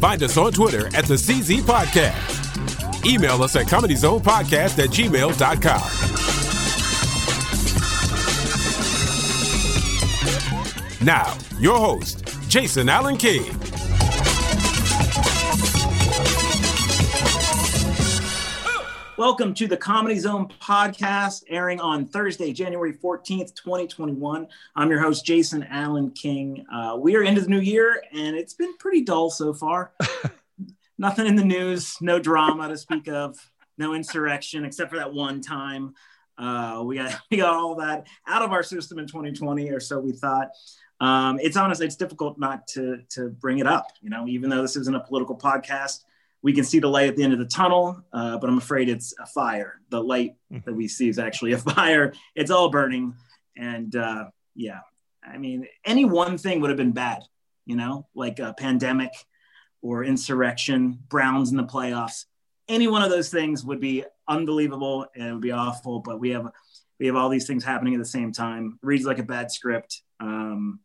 Find us on Twitter at the CZ Podcast. Email us at comedyzonepodcast at gmail.com. Now, your host, Jason Allen King. Welcome to the Comedy Zone podcast, airing on Thursday, January 14th, 2021. I'm your host, Jason Allen King. Uh, we are into the new year, and it's been pretty dull so far. Nothing in the news, no drama to speak of, no insurrection, except for that one time. Uh, we got we got all that out of our system in 2020, or so we thought. Um, it's honestly, it's difficult not to to bring it up. You know, even though this isn't a political podcast, we can see the light at the end of the tunnel, uh, but I'm afraid it's a fire. The light that we see is actually a fire. It's all burning. And uh, yeah, I mean, any one thing would have been bad, you know, like a pandemic or insurrection, Browns in the playoffs. Any one of those things would be unbelievable and it would be awful. But we have we have all these things happening at the same time. Reads like a bad script. Um,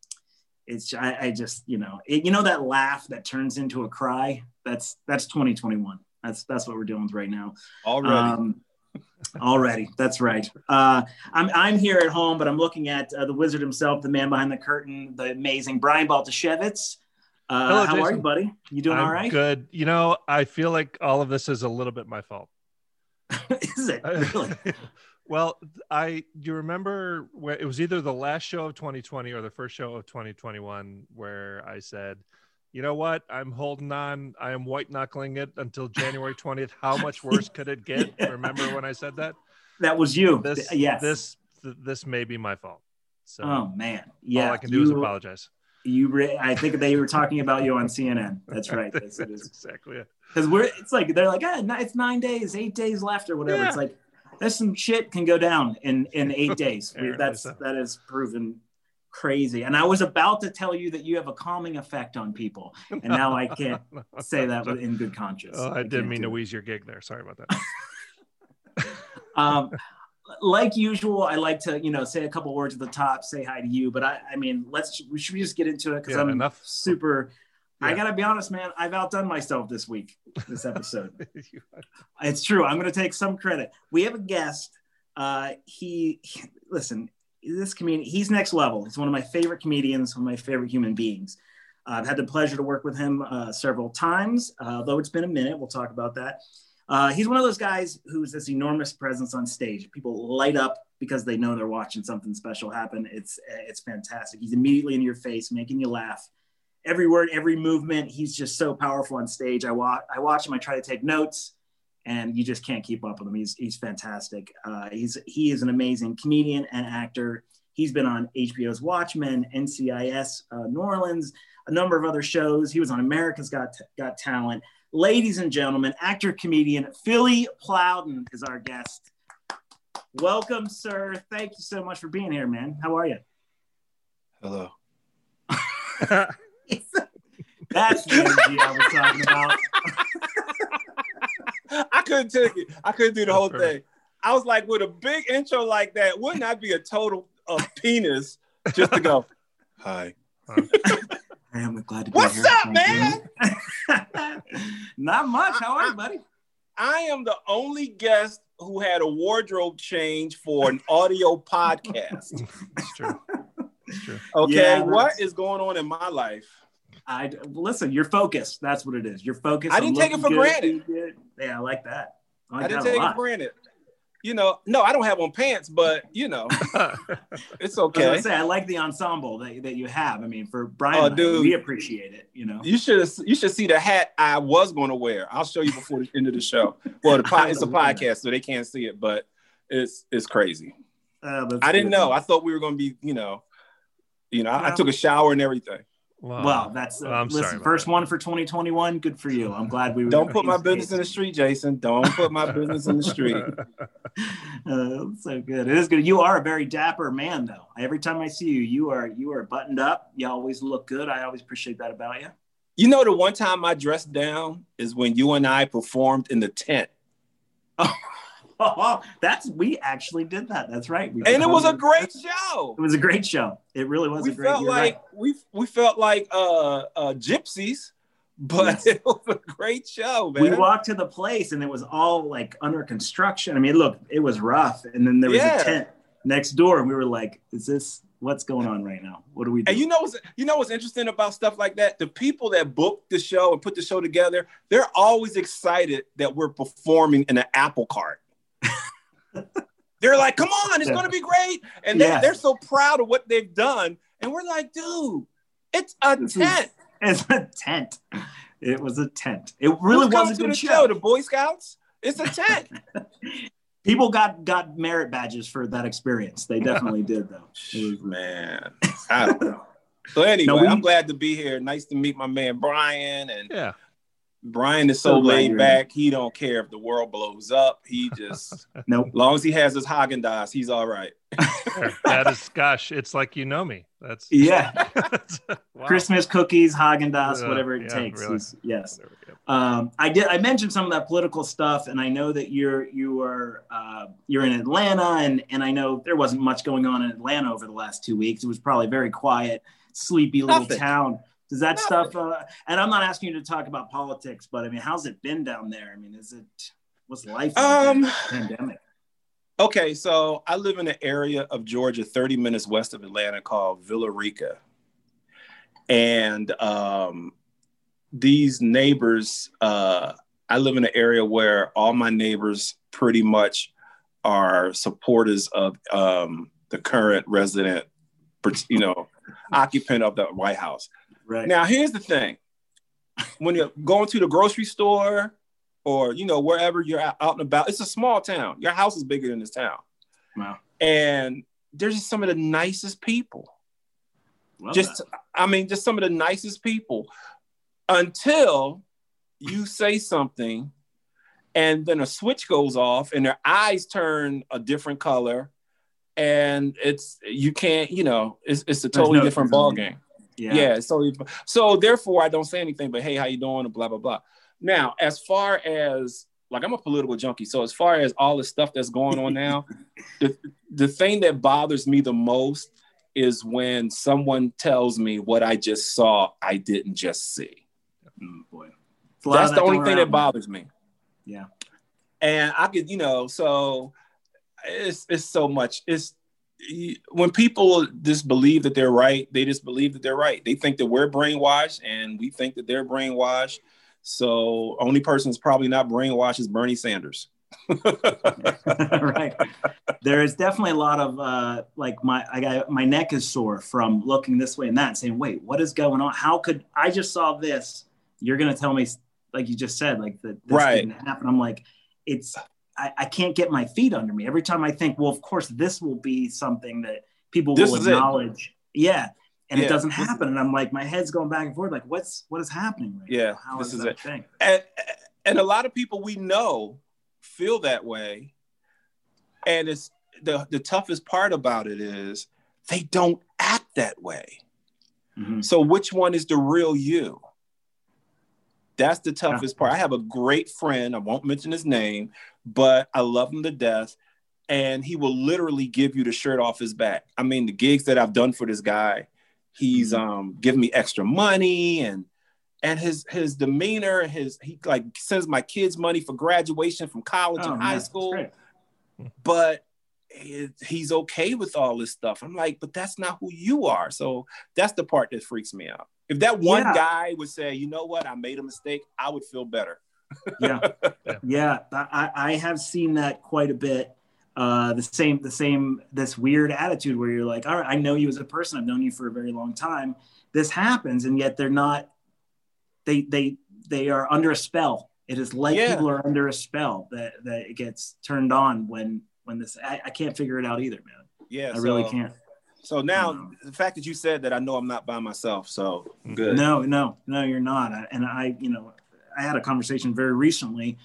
it's I, I just you know it, you know that laugh that turns into a cry? That's that's 2021 that's that's what we're dealing with right now. Already. Um, already. That's right. Uh, i'm i'm here at home but i'm looking at uh, the wizard himself the man behind the curtain the amazing brian baltashevitz. Uh, Hello, how Jason. are you buddy? You doing I'm all right? good. You know i feel like all of this is a little bit my fault. Is it? Really Well, I do you remember where it was either the last show of 2020 or the first show of 2021 where I said, you know what? I'm holding on. I am white knuckling it until January 20th. How much worse could it get? yeah. Remember when I said that? That was you. This, yes. This, this may be my fault. So, oh man, yeah. All I can do you, is apologize. You, re- I think they were talking about you on CNN. That's right. That's, That's exactly it. Because we're, it's like they're like, ah, it's nine days, eight days left, or whatever. Yeah. It's like there's some shit can go down in in eight days. That's that is proven crazy. And I was about to tell you that you have a calming effect on people, and now I can't say that in good conscience. Oh, I, I didn't mean to wheeze your gig there. Sorry about that. um, like usual, I like to you know say a couple words at the top, say hi to you. But I, I mean, let's should we should just get into it because yeah, I'm enough. super yeah. I gotta be honest, man. I've outdone myself this week, this episode. it's true. I'm gonna take some credit. We have a guest. Uh, he, he, listen. This comedian, he's next level. He's one of my favorite comedians, one of my favorite human beings. Uh, I've had the pleasure to work with him uh, several times, uh, though it's been a minute. We'll talk about that. Uh, he's one of those guys who's this enormous presence on stage. People light up because they know they're watching something special happen. It's it's fantastic. He's immediately in your face, making you laugh every word, every movement. He's just so powerful on stage. I watch, I watch him. I try to take notes, and you just can't keep up with him. He's he's fantastic. Uh, he's he is an amazing comedian and actor. He's been on HBO's Watchmen, NCIS uh, New Orleans, a number of other shows. He was on America's Got Got Talent. Ladies and gentlemen, actor comedian Philly Plowden is our guest. Welcome, sir. Thank you so much for being here, man. How are you? Hello. That's the energy I was talking about. I couldn't take it. I couldn't do the whole thing. I was like, with a big intro like that, wouldn't that be a total of penis just to go, hi. I am glad to be What's here. up, man? Not much. How are you, buddy? I am the only guest who had a wardrobe change for an audio podcast. It's true. It's true. Okay, yeah, what is going on in my life? I listen. You're focused. That's what it is. You're focused. I didn't take it for good, granted. Yeah, I like that. I, like I didn't take it for granted. You know, no, I don't have on pants, but you know, it's okay. I, say, I like the ensemble that, that you have. I mean, for Brian, oh, dude, we appreciate it. You know, you should you should see the hat I was going to wear. I'll show you before the end of the show. Well, the pod, it's a podcast, so they can't see it, but it's it's crazy. Uh, I didn't know. I thought we were going to be, you know, you know, well, I, I took a shower and everything. Wow. Well, that's uh, I'm listen, first that. one for 2021. Good for you. I'm glad we don't put my business in the street, Jason. Don't put my business in the street. Uh, so good. It is good. You are a very dapper man, though. Every time I see you, you are you are buttoned up. You always look good. I always appreciate that about you. You know, the one time I dressed down is when you and I performed in the tent. Oh, that's we actually did that. That's right. We and it was a great show. It was a great show. It really was we a great. Felt like right. we we felt like uh, uh gypsies, but yes. it was a great show, man. We walked to the place and it was all like under construction. I mean, look, it was rough, and then there was yeah. a tent next door, and we were like, "Is this what's going on right now? What do we do?" And you know what's you know what's interesting about stuff like that? The people that book the show and put the show together, they're always excited that we're performing in an apple cart. They're like, come on, it's yeah. gonna be great. And they, yeah. they're so proud of what they've done. And we're like, dude, it's a this tent. Is, it's a tent. It was a tent. It really was a good the show. show. The Boy Scouts. It's a tent. People got got merit badges for that experience. They definitely did, though. Was, man, I don't know. So anyway, no, we, I'm glad to be here. Nice to meet my man Brian and yeah. Brian is so, so laid back. He don't care if the world blows up. He just nope. Long as he has his Haagen Dazs, he's all right. that is, gosh, it's like you know me. That's yeah. wow. Christmas cookies, Haagen Dazs, uh, whatever it yeah, takes. Really. Yes. Um, I did. I mentioned some of that political stuff, and I know that you're you are uh, you're in Atlanta, and and I know there wasn't much going on in Atlanta over the last two weeks. It was probably very quiet, sleepy little Nothing. town. Does that stuff? Uh, and I'm not asking you to talk about politics, but I mean, how's it been down there? I mean, is it what's life um, pandemic? Okay, so I live in an area of Georgia, 30 minutes west of Atlanta, called Villa Rica, and um, these neighbors. Uh, I live in an area where all my neighbors pretty much are supporters of um, the current resident, you know, occupant of the White House. Right. Now, here's the thing. When you're going to the grocery store or, you know, wherever you're out, and about, it's a small town. Your house is bigger than this town. Wow. And they're just some of the nicest people. Love just, that. I mean, just some of the nicest people until you say something and then a switch goes off and their eyes turn a different color and it's you can't you know it's, it's a totally no, different ball game yeah. yeah. So so therefore I don't say anything but hey, how you doing? blah blah blah. Now, as far as like I'm a political junkie. So as far as all the stuff that's going on now, the the thing that bothers me the most is when someone tells me what I just saw I didn't just see. Mm, boy. That's the only thing that bothers me. Yeah. And I could, you know, so it's it's so much. It's when people just believe that they're right, they just believe that they're right. They think that we're brainwashed and we think that they're brainwashed. So only person is probably not brainwashed is Bernie Sanders. right. There is definitely a lot of uh, like my I got my neck is sore from looking this way and that, and saying, "Wait, what is going on? How could I just saw this? You're gonna tell me, like you just said, like that this right. didn't happen." I'm like, it's I, I, can't get my feet under me. Every time I think, well, of course, this will be something that people this will acknowledge. It. Yeah. And yeah. it doesn't happen. And I'm like, my head's going back and forth. Like, what's what is happening? Right yeah. How this is, is it. Thing? And and a lot of people we know feel that way. And it's the the toughest part about it is they don't act that way. Mm-hmm. So which one is the real you? That's the toughest part. I have a great friend, I won't mention his name, but I love him to death. And he will literally give you the shirt off his back. I mean, the gigs that I've done for this guy, he's mm-hmm. um giving me extra money and and his his demeanor, his he like sends my kids money for graduation from college oh, and high school. But it, he's okay with all this stuff. I'm like, but that's not who you are. So that's the part that freaks me out. If that one yeah. guy would say, you know what, I made a mistake, I would feel better yeah, yeah. I, I have seen that quite a bit. Uh, the same, the same, this weird attitude where you're like, all right, I know you as a person. I've known you for a very long time. This happens, and yet they're not. They they they are under a spell. It is like yeah. people are under a spell that that it gets turned on when when this. I, I can't figure it out either, man. Yeah, I so, really can't. So now the fact that you said that, I know I'm not by myself. So good. No, no, no, you're not. And I, you know, I had a conversation very recently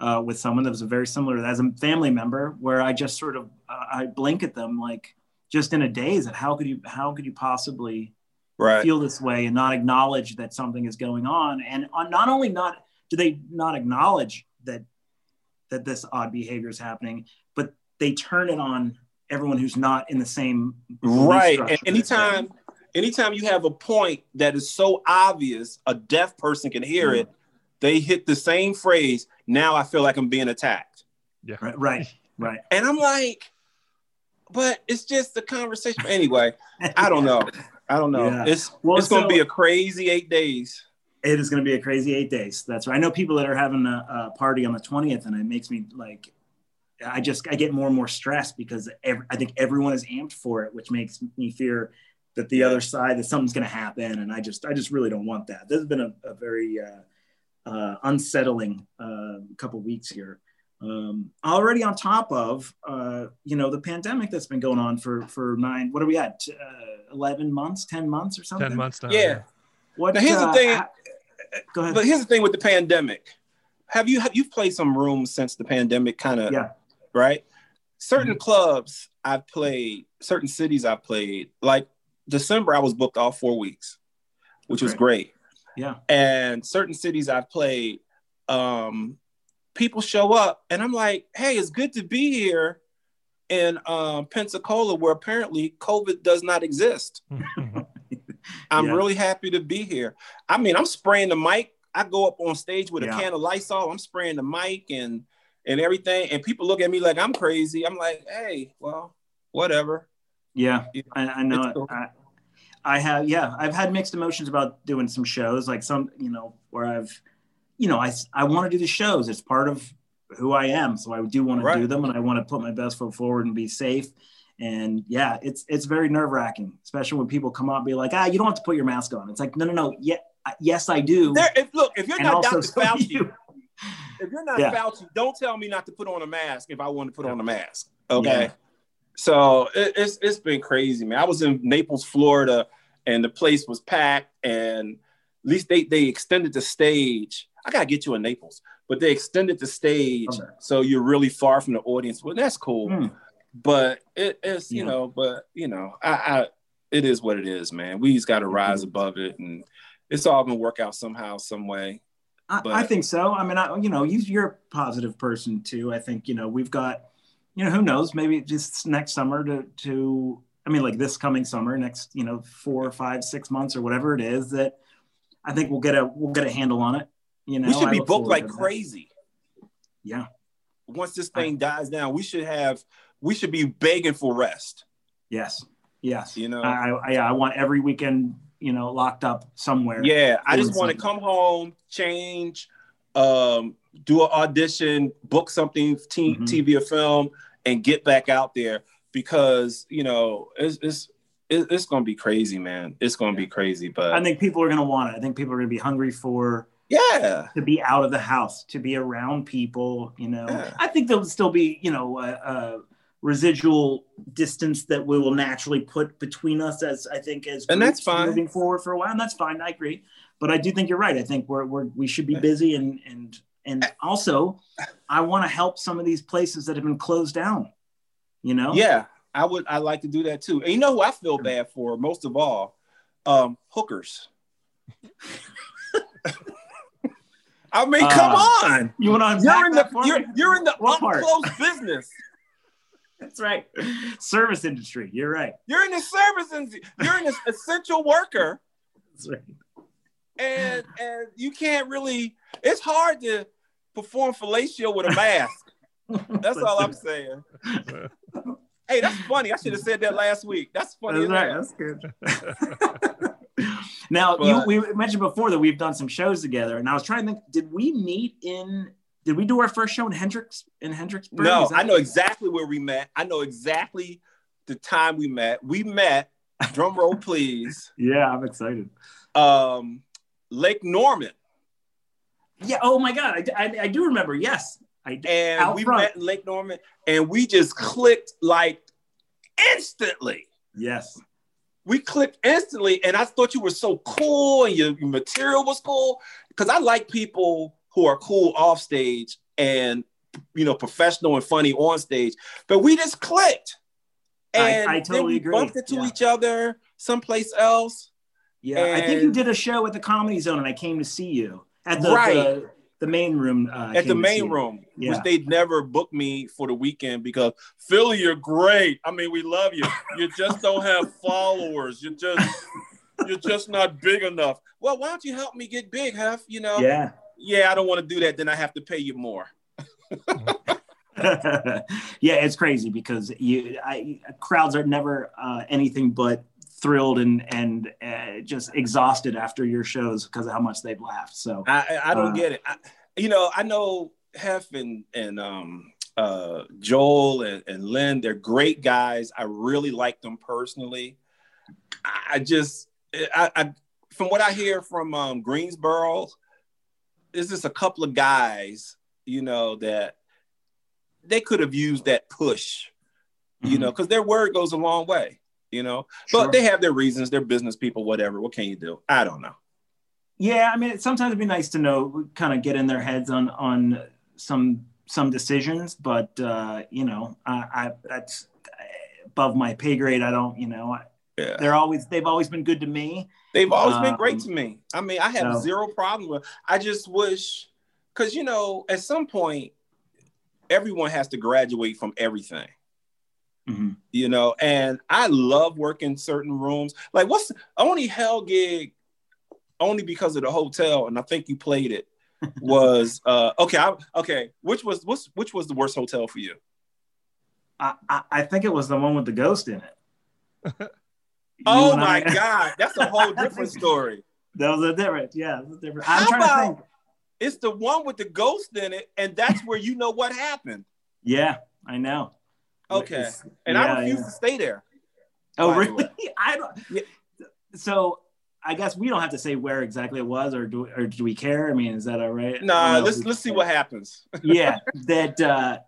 uh, with someone that was very similar as a family member, where I just sort of uh, I blink at them like just in a daze at how could you how could you possibly right. feel this way and not acknowledge that something is going on, and on, not only not do they not acknowledge that that this odd behavior is happening, but they turn it on everyone who's not in the same right. And anytime anytime you have a point that is so obvious, a deaf person can hear mm-hmm. it. They hit the same phrase. Now I feel like I'm being attacked. Yeah. Right. Right. right. And I'm like, but it's just the conversation. Anyway, I don't know. I don't know. Yeah. It's well, it's so, going to be a crazy eight days. It is going to be a crazy eight days. That's right. I know people that are having a, a party on the twentieth, and it makes me like I just I get more and more stressed because every, I think everyone is amped for it, which makes me fear that the other side that something's going to happen, and I just I just really don't want that. This has been a, a very uh, uh, unsettling uh, couple weeks here. Um, already on top of uh, you know the pandemic that's been going on for for nine what are we at uh, 11 months 10 months or something 10 months now yeah, yeah. what now here's the uh, thing go ahead but here's the thing with the pandemic have you have you've played some rooms since the pandemic kind of yeah right? Certain mm-hmm. clubs I've played, certain cities I've played, like December, I was booked all four weeks, which was great. Yeah. And certain cities I've played, um, people show up and I'm like, hey, it's good to be here in um, Pensacola, where apparently COVID does not exist. I'm yeah. really happy to be here. I mean, I'm spraying the mic. I go up on stage with yeah. a can of Lysol. I'm spraying the mic and and everything. And people look at me like I'm crazy. I'm like, hey, well, whatever. Yeah, I, I know. Cool. I, I have, yeah, I've had mixed emotions about doing some shows, like some, you know, where I've, you know, I, I want to do the shows. It's part of who I am. So I do want right. to do them and I want to put my best foot forward and be safe. And yeah, it's, it's very nerve wracking, especially when people come up and be like, ah, you don't have to put your mask on. It's like, no, no, no. Yeah. Yes, I do. There, if, look, if you're and not Dr. Fauci, you if you're not yeah. Fauci, don't tell me not to put on a mask if I want to put on a mask. Okay. Yeah. So it, it's it's been crazy, man. I was in Naples, Florida, and the place was packed, and at least they they extended the stage. I gotta get you in Naples, but they extended the stage okay. so you're really far from the audience. Well, that's cool. Mm. But it, it's you know, but you know, I, I it is what it is, man. We just got to rise above it, and it's all gonna work out somehow, some way. I, I, think so. I mean, I, you know, you, you're a positive person too. I think, you know, we've got, you know, who knows, maybe just next summer to, to, I mean, like this coming summer, next, you know, four, five, six months or whatever it is that I think we'll get a, we'll get a handle on it. You know, we should be booked like crazy. Yeah. Once this thing I, dies down, we should have, we should be begging for rest. Yes. Yes. You know, I, I, I want every weekend you know, locked up somewhere. Yeah, I just want to come home, change, um, do an audition, book something, t- mm-hmm. TV or film, and get back out there because you know it's it's it's gonna be crazy, man. It's gonna be crazy, but I think people are gonna want it. I think people are gonna be hungry for yeah to be out of the house, to be around people. You know, yeah. I think there'll still be you know. Uh, uh, residual distance that we will naturally put between us as I think as and that's fine. moving forward for a while and that's fine I agree. But I do think you're right. I think we're, we're we should be busy and and and also I want to help some of these places that have been closed down you know? Yeah I would I like to do that too. And you know who I feel bad for most of all? Um hookers. I mean, uh, come on! You want to? You're in the you're, you're in the up close business. That's right. Service industry. You're right. You're in the service industry. You're an essential worker. That's right. And and you can't really. It's hard to perform fellatio with a mask. That's all I'm saying. hey, that's funny. I should have said that last week. That's funny. That's right. That's good. now but, you, we mentioned before that we've done some shows together, and I was trying to think: Did we meet in did we do our first show in Hendricks in Hendricksburg? No, I know exactly where we met. I know exactly the time we met. We met. Drum roll, please. yeah, I'm excited. Um, Lake Norman. Yeah. Oh my God, I, I, I do remember. Yes, I and we front. met in Lake Norman, and we just clicked like instantly. Yes. we clicked instantly, and I thought you were so cool and your, your material was cool because I like people who are cool off stage and you know professional and funny on stage. But we just clicked, and I, I totally then we agree. bumped into yeah. each other someplace else. Yeah, and... I think you did a show at the Comedy Zone, and I came to see you at the right. the, the main room. Uh, at the main room, yeah. which they'd never booked me for the weekend because Philly, you're great. I mean, we love you. You just don't have followers. You just you're just not big enough. Well, why don't you help me get big, Hef? You know? Yeah. Yeah, I don't want to do that. Then I have to pay you more. yeah, it's crazy because you I, crowds are never uh, anything but thrilled and and uh, just exhausted after your shows because of how much they've laughed. So I, I don't uh, get it. I, you know, I know Hef and and um, uh, Joel and, and Lynn. They're great guys. I really like them personally. I just I, I from what I hear from um, Greensboro, is just a couple of guys, you know, that they could have used that push, you mm-hmm. know, because their word goes a long way you know. Sure. But they have their reasons. They're business people. Whatever. What can you do? I don't know. Yeah, I mean, sometimes it'd be nice to know, kind of get in their heads on on some some decisions. But uh, you know, I, I that's above my pay grade. I don't, you know, I, yeah. they're always they've always been good to me. They've always um, been great to me. I mean, I have so. zero problem with. I just wish, because you know, at some point, everyone has to graduate from everything. Mm-hmm. You know, and I love working certain rooms. Like, what's only hell gig only because of the hotel, and I think you played it. was uh okay I, okay which was what's which was the worst hotel for you I, I, I think it was the one with the ghost in it oh my I, god that's a whole different story that was a different yeah a different i'm How trying about, to think it's the one with the ghost in it and that's where you know what happened yeah i know Okay. And yeah, I refuse yeah. to stay there. Oh, really? I don't. Yeah. So I guess we don't have to say where exactly it was, or do or do we care? I mean, is that all right? Nah, let's let's see what happens. yeah, that uh,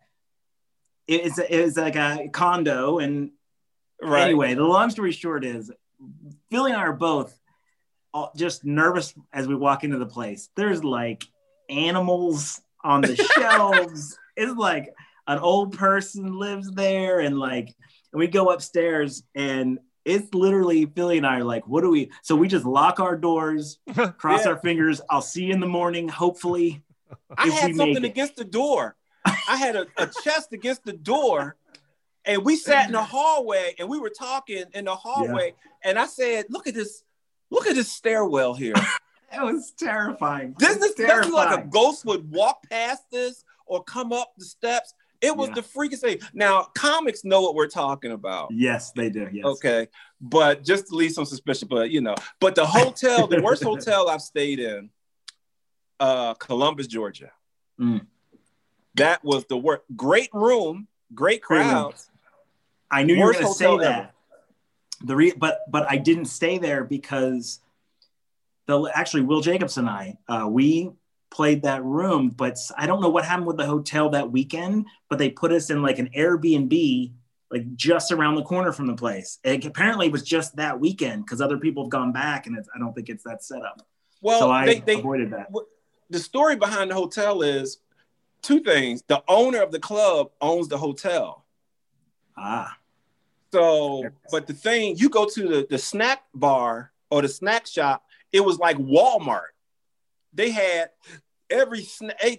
it's it's like a condo, and right. anyway, the long story short is, Billy and I are both just nervous as we walk into the place. There's like animals on the shelves. It's like an old person lives there and like and we go upstairs and it's literally Philly and I are like, what do we? So we just lock our doors, cross yeah. our fingers. I'll see you in the morning, hopefully. I had something against the door. I had a, a chest against the door, and we sat in the hallway and we were talking in the hallway. Yeah. And I said, "Look at this! Look at this stairwell here." it was terrifying. This is terrifying. like a ghost would walk past this or come up the steps. It was yeah. the freakiest thing. Now, comics know what we're talking about. Yes, they do. Yes. Okay. But just to leave some suspicion, but you know, but the hotel, the worst hotel I've stayed in, uh, Columbus, Georgia. Mm. That was the worst. Great room, great crowds. I knew you were going to say that. Ever. The re- but but I didn't stay there because the actually Will Jacobs and I uh, we played that room, but I don't know what happened with the hotel that weekend, but they put us in like an Airbnb like just around the corner from the place. And apparently it was just that weekend because other people have gone back and I don't think it's that setup. Well, so I they, they, avoided that. The story behind the hotel is two things. The owner of the club owns the hotel. Ah. So, but the thing, you go to the, the snack bar or the snack shop, it was like Walmart they had every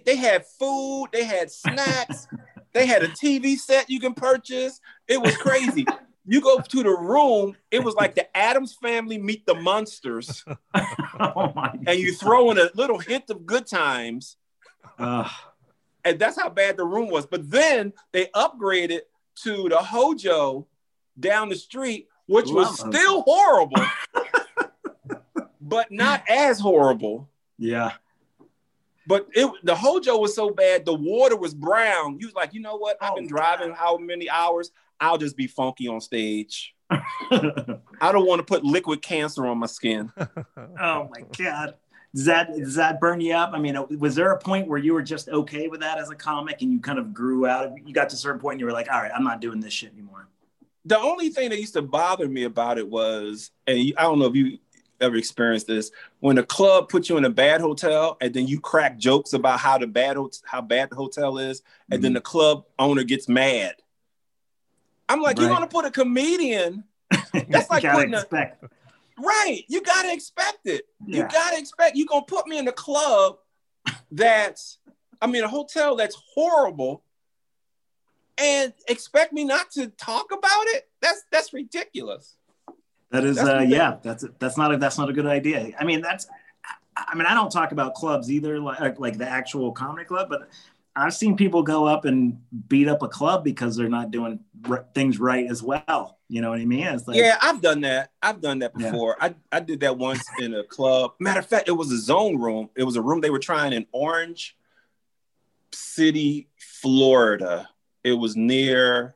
they had food, they had snacks, they had a TV set you can purchase. It was crazy. you go to the room, it was like the Addams family meet the Munsters. oh and you throw in a little hint of good times. Uh. And that's how bad the room was. But then they upgraded to the Hojo down the street, which Love was still horrible, but not as horrible. Yeah. But it the Hojo was so bad, the water was brown. You was like, you know what? I've been oh, driving how many hours? I'll just be funky on stage. I don't want to put liquid cancer on my skin. oh my God. Does that does that burn you up? I mean, was there a point where you were just okay with that as a comic and you kind of grew out? Of? It? You got to a certain point and you were like, all right, I'm not doing this shit anymore. the only thing that used to bother me about it was, and I don't know if you ever experienced this, when a club puts you in a bad hotel and then you crack jokes about how the bad how bad the hotel is, and mm-hmm. then the club owner gets mad. I'm like, right. you want to put a comedian? That's like putting expect. a right. You gotta expect it. Yeah. You gotta expect. You gonna put me in a club that's, I mean, a hotel that's horrible and expect me not to talk about it? That's that's ridiculous. That is, uh, yeah, that's that's not a that's not a good idea. I mean, that's, I mean, I don't talk about clubs either, like like the actual comedy club, but I've seen people go up and beat up a club because they're not doing r- things right as well. You know what I mean? Like, yeah, I've done that. I've done that before. Yeah. I, I did that once in a club. Matter of fact, it was a zone room. It was a room they were trying in Orange City, Florida it was near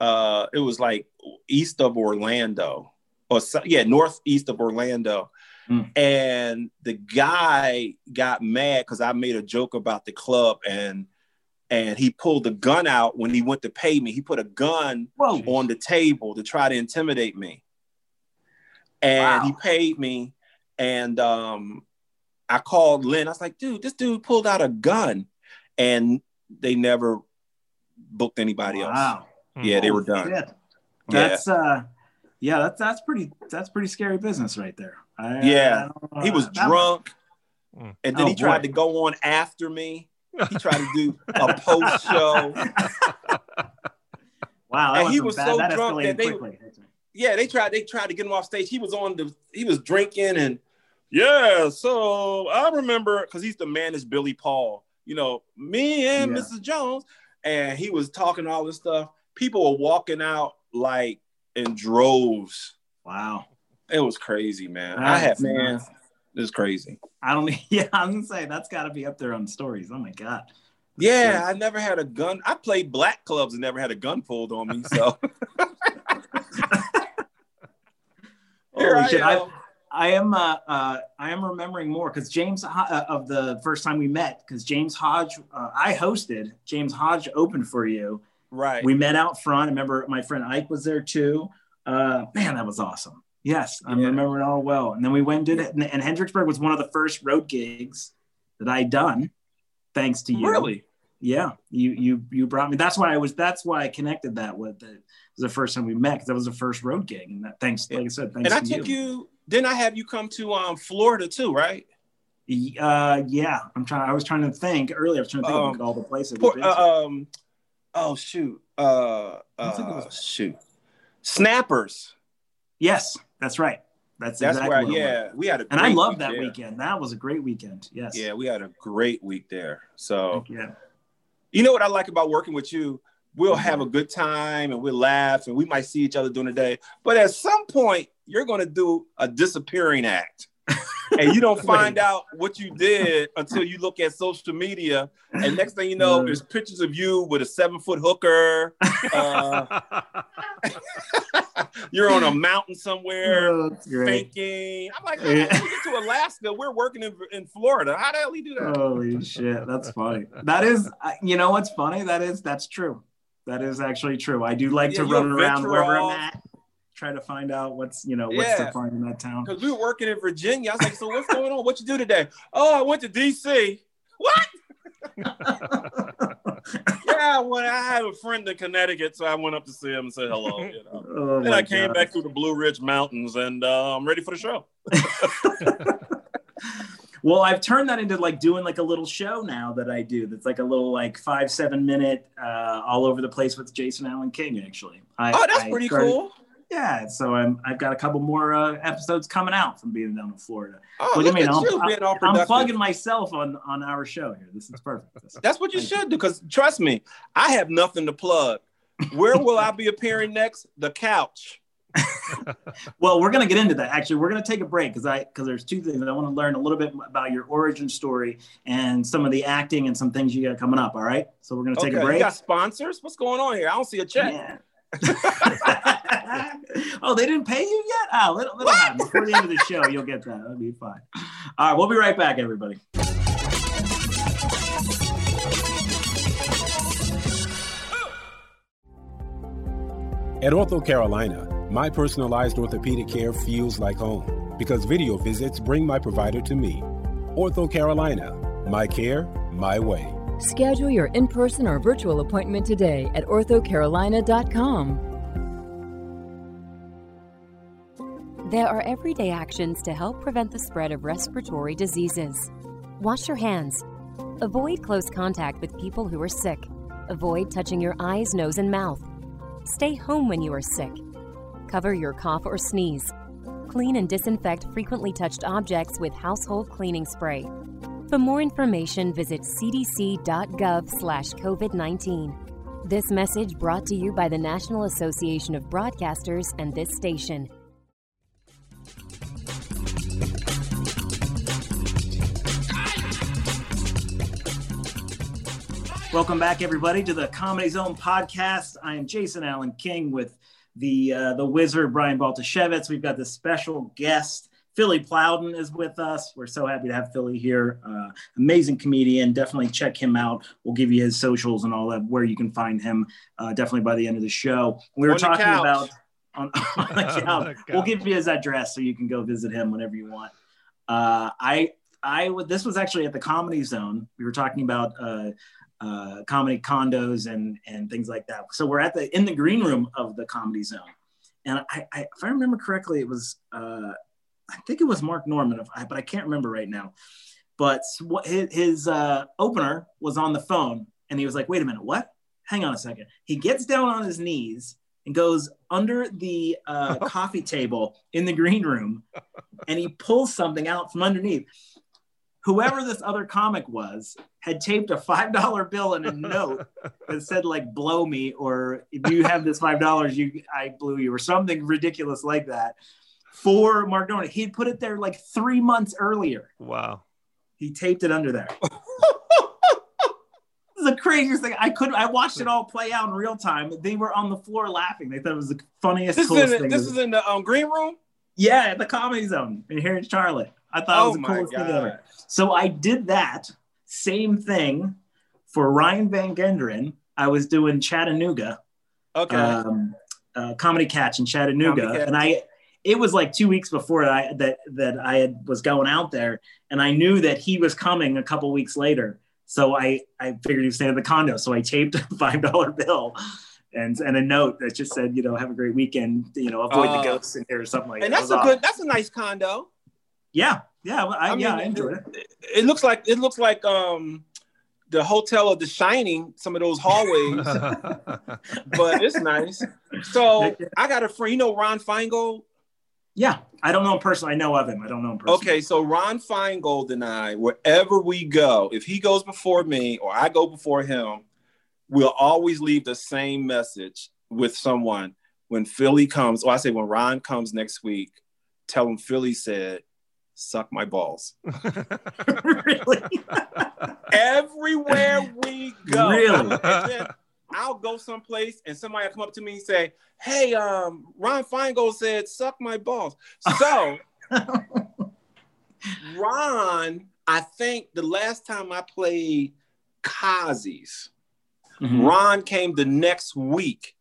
uh it was like east of Orlando or yeah northeast of Orlando mm. and the guy got mad because I made a joke about the club and and he pulled the gun out when he went to pay me he put a gun Whoa. on the table to try to intimidate me and wow. he paid me and um I called Lynn I was like dude this dude pulled out a gun and they never booked anybody else. Wow. Yeah, they were done. Shit. That's yeah. uh yeah, that's that's pretty that's pretty scary business right there. I, yeah. I he was drunk mm. and then oh, he tried boy. to go on after me. He tried to do a post show. wow, and he was bad. so that drunk that they quickly. Yeah, they tried they tried to get him off stage. He was on the he was drinking and yeah, so I remember because he's the man is Billy Paul. You know, me and yeah. Mrs. Jones and he was talking all this stuff. People were walking out like in droves. Wow. It was crazy, man. I had man, it was crazy. I don't yeah, I'm gonna say that's gotta be up there on stories. Oh my god. Yeah, I never had a gun. I played black clubs and never had a gun pulled on me. So Holy shit. I, I am uh, uh, I am remembering more because James uh, of the first time we met because James Hodge uh, I hosted James Hodge opened for you. Right. We met out front. I remember my friend Ike was there too. Uh, man, that was awesome. Yes, I yeah. remember it all well. And then we went and did it. And, and Hendricksburg was one of the first road gigs that I done, thanks to you. Really? Yeah, you you you brought me. That's why I was. That's why I connected that with it. It was the first time we met because that was the first road gig, and that thanks, like I said, thanks. And I took you. you didn't I have you come to um Florida too, right? Uh, yeah. I'm trying. I was trying to think earlier. I was trying to think um, of all the places. Uh, um, oh shoot. Uh, uh shoot. Snappers. Yes, that's right. That's that's exactly where. Yeah, we had a. And I love that there. weekend. That was a great weekend. Yes. Yeah, we had a great week there. So. Yeah. You know what I like about working with you? We'll have a mm-hmm. good time and we'll laugh and we might see each other during the day. But at some point, you're going to do a disappearing act. And you don't find out what you did until you look at social media. And next thing you know, there's pictures of you with a seven foot hooker. Uh, you're on a mountain somewhere oh, faking. I'm like, the we get to Alaska? We're working in, in Florida. How the hell we do that? Holy shit, that's funny. That is, you know what's funny? That is, that's true. That is actually true. I do like yeah, to run around wherever I'm at try to find out what's you know what's yeah. the fun in that town. Because we were working in Virginia. I was like, so what's going on? What you do today? Oh, I went to DC. What? yeah, when I have a friend in Connecticut, so I went up to see him and said hello. You know, oh and I came God. back through the Blue Ridge Mountains, and uh, I'm ready for the show. well, I've turned that into like doing like a little show now that I do. That's like a little like five seven minute uh, all over the place with Jason Allen King. Actually, I, oh, that's I pretty started, cool yeah, so I'm, I've got a couple more uh, episodes coming out from being down in Florida. Oh, look, look at me, I'm, I'm, I'm, plugging myself on on our show here. This is perfect. That's what you Thank should you. do, because trust me, I have nothing to plug. Where will I be appearing next? The couch. well, we're gonna get into that. Actually, we're gonna take a break because I because there's two things I want to learn a little bit about your origin story and some of the acting and some things you got coming up. All right, so we're gonna take okay. a break. You got sponsors? What's going on here? I don't see a check. Yeah. oh, they didn't pay you yet? Oh, let, let happen. Before the end of the show, you'll get that. That'll be fine. All right, we'll be right back, everybody. At Ortho Carolina, my personalized orthopedic care feels like home because video visits bring my provider to me. Ortho Carolina, my care, my way. Schedule your in person or virtual appointment today at orthocarolina.com. There are everyday actions to help prevent the spread of respiratory diseases. Wash your hands. Avoid close contact with people who are sick. Avoid touching your eyes, nose, and mouth. Stay home when you are sick. Cover your cough or sneeze. Clean and disinfect frequently touched objects with household cleaning spray. For more information, visit cdc.gov/covid19. This message brought to you by the National Association of Broadcasters and this station. Welcome back, everybody, to the Comedy Zone podcast. I am Jason Allen King with the uh, the wizard Brian Baltashevitz. We've got the special guest Philly Plowden is with us. We're so happy to have Philly here. Uh, amazing comedian. Definitely check him out. We'll give you his socials and all that where you can find him. Uh, definitely by the end of the show. We were talking about on, on, the couch. We'll give you his address so you can go visit him whenever you want. Uh, I I would. This was actually at the Comedy Zone. We were talking about uh, uh, comedy condos and and things like that. So we're at the in the green room of the Comedy Zone, and I, I if I remember correctly, it was uh, I think it was Mark Normand, but I can't remember right now. But what his, his uh, opener was on the phone, and he was like, "Wait a minute, what? Hang on a second. He gets down on his knees and goes under the uh, coffee table in the green room, and he pulls something out from underneath whoever this other comic was had taped a five dollar bill and a note that said like "blow me" or "if you have this five dollars, you I blew you" or something ridiculous like that for Mark Normand. He'd put it there like three months earlier. Wow. He taped it under there. the craziest thing. I could I watched it all play out in real time. They were on the floor laughing. They thought it was the funniest. This, is in, this is in the um, green room. Yeah, at the comedy zone in here in Charlotte. I thought oh it was the coolest God. thing ever. So I did that same thing for Ryan Van Genderen. I was doing Chattanooga. Okay. Um, uh, Comedy Catch in Chattanooga, and I it was like two weeks before I that that I had was going out there, and I knew that he was coming a couple weeks later. So I I figured he was staying at the condo. So I taped a five dollar bill. And, and a note that just said, you know, have a great weekend. You know, avoid uh, the ghosts in here or something like and that. And that's a good, that's a nice condo. Yeah, yeah, I, I mean, yeah, I enjoyed it, it. It looks like it looks like um the hotel of The Shining, some of those hallways, but it's nice. So I got a friend, you know, Ron Feingold. Yeah, I don't know him personally. I know of him. I don't know him personally. Okay, so Ron Feingold and I, wherever we go, if he goes before me or I go before him, we'll always leave the same message with someone. When Philly comes, or I say when Ron comes next week, tell him Philly said, suck my balls. really? Everywhere we go. Really? I'll go someplace and somebody will come up to me and say, Hey, um, Ron Feingold said, suck my balls. So Ron, I think the last time I played Kazi's, mm-hmm. Ron came the next week.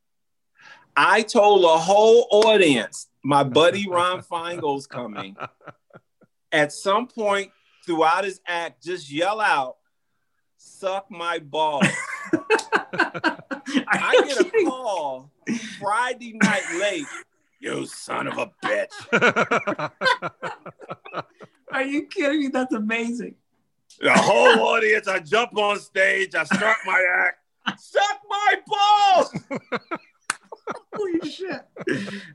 I told the whole audience, my buddy Ron Feingold's coming at some point throughout his act, just yell out, suck my balls. I get a call Friday night late. You son of a bitch. Are you kidding me? That's amazing. The whole audience, I jump on stage, I start my act. Suck my balls. Holy shit.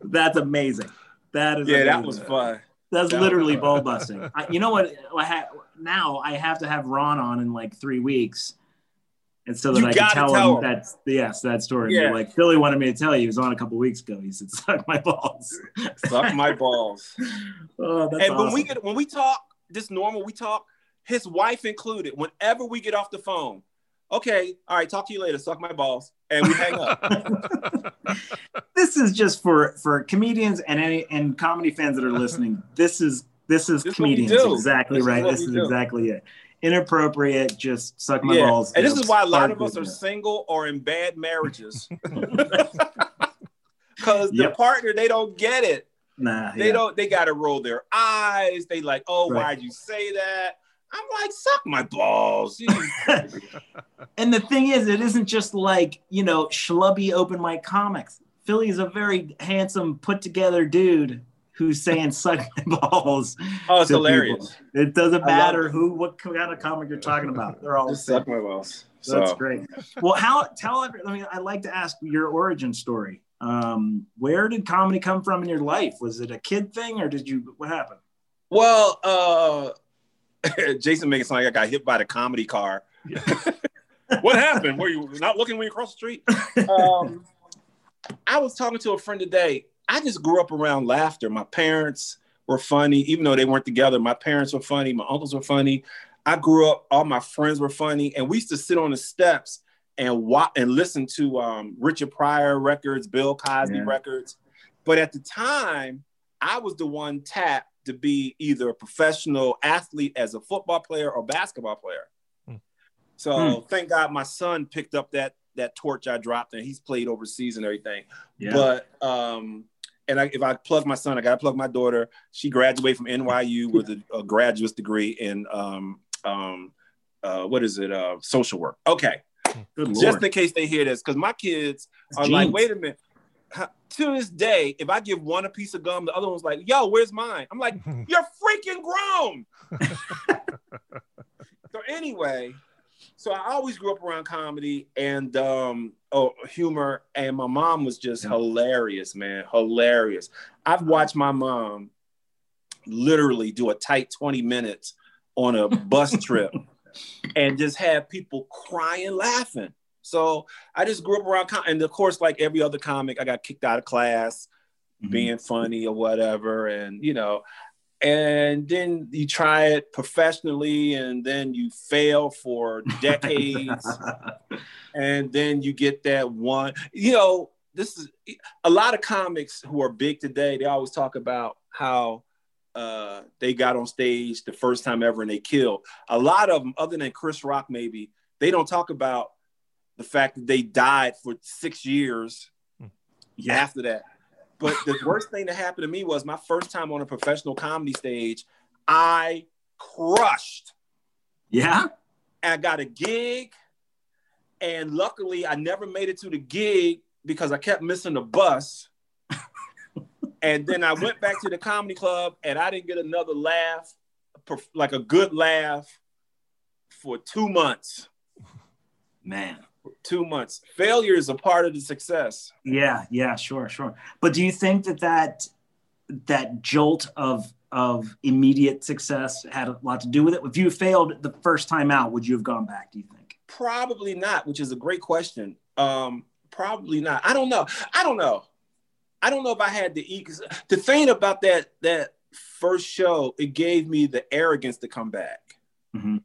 That's amazing. That is yeah, amazing. that was fun. That's literally ball busting. I, you know what? I ha- now I have to have Ron on in like three weeks, and so that you I can tell, tell him, him that's yes that story. Yeah. Like Philly wanted me to tell you, he was on a couple weeks ago. He said, "Suck my balls." Suck my balls. oh, and awesome. when we get when we talk, just normal, we talk. His wife included. Whenever we get off the phone, okay, all right, talk to you later. Suck my balls, and we hang up. this is just for for comedians and any and comedy fans that are listening. This is this is this comedians exactly this right. Is this is do. exactly it. Inappropriate, just suck my yeah. balls. And this is why a lot of us are single or in bad marriages. Because because the partner they don't get it. Nah, they yeah. don't. They got to roll their eyes. They like, oh, right. why'd you say that? I'm like, suck my balls. and the thing is, it isn't just like you know schlubby open mic comics. Philly is a very handsome, put together dude who's saying suck my balls. Oh, it's hilarious. People. It doesn't matter who, what kind of comic you're talking about. They're all just suck my balls. So. That's great. Well, how tell every, I mean, I'd like to ask your origin story. Um, where did comedy come from in your life? Was it a kid thing or did you, what happened? Well, uh, Jason makes it sound like I got hit by the comedy car. Yeah. what happened? Were you not looking when you crossed the street? Um, I was talking to a friend today. I just grew up around laughter. My parents were funny, even though they weren't together. My parents were funny. My uncles were funny. I grew up, all my friends were funny, and we used to sit on the steps and watch and listen to um, Richard Pryor records, Bill Cosby yeah. records. But at the time, I was the one tapped to be either a professional athlete as a football player or basketball player. Hmm. So hmm. thank God my son picked up that that torch I dropped and he's played overseas and everything. Yeah. But um, and I, if I plug my son, I got to plug my daughter. She graduated from NYU with a, a graduate degree in um, um, uh, what is it? Uh, social work. Okay. Good Just in case they hear this, because my kids are genes. like, wait a minute. To this day, if I give one a piece of gum, the other one's like, yo, where's mine? I'm like, you're freaking grown. so anyway, so I always grew up around comedy and um, oh, humor, and my mom was just yeah. hilarious, man, hilarious. I've watched my mom literally do a tight 20 minutes on a bus trip and just have people crying, laughing. So I just grew up around, and of course, like every other comic, I got kicked out of class, mm-hmm. being funny or whatever, and you know, and then you try it professionally, and then you fail for decades, and then you get that one. You know, this is a lot of comics who are big today. They always talk about how uh, they got on stage the first time ever and they killed. A lot of them, other than Chris Rock, maybe they don't talk about the fact that they died for six years yeah. after that. But the worst thing that happened to me was my first time on a professional comedy stage. I crushed. Yeah. I got a gig, and luckily I never made it to the gig because I kept missing the bus and then I went back to the comedy club and I didn't get another laugh, like a good laugh, for two months. Man, two months. Failure is a part of the success. Yeah, yeah, sure, sure. But do you think that that that jolt of of immediate success had a lot to do with it? If you failed the first time out, would you have gone back? Do you think? Probably not, which is a great question. Um, probably not. I don't know. I don't know. I don't know if I had the e. The thing about that that first show, it gave me the arrogance to come back. Mm-hmm.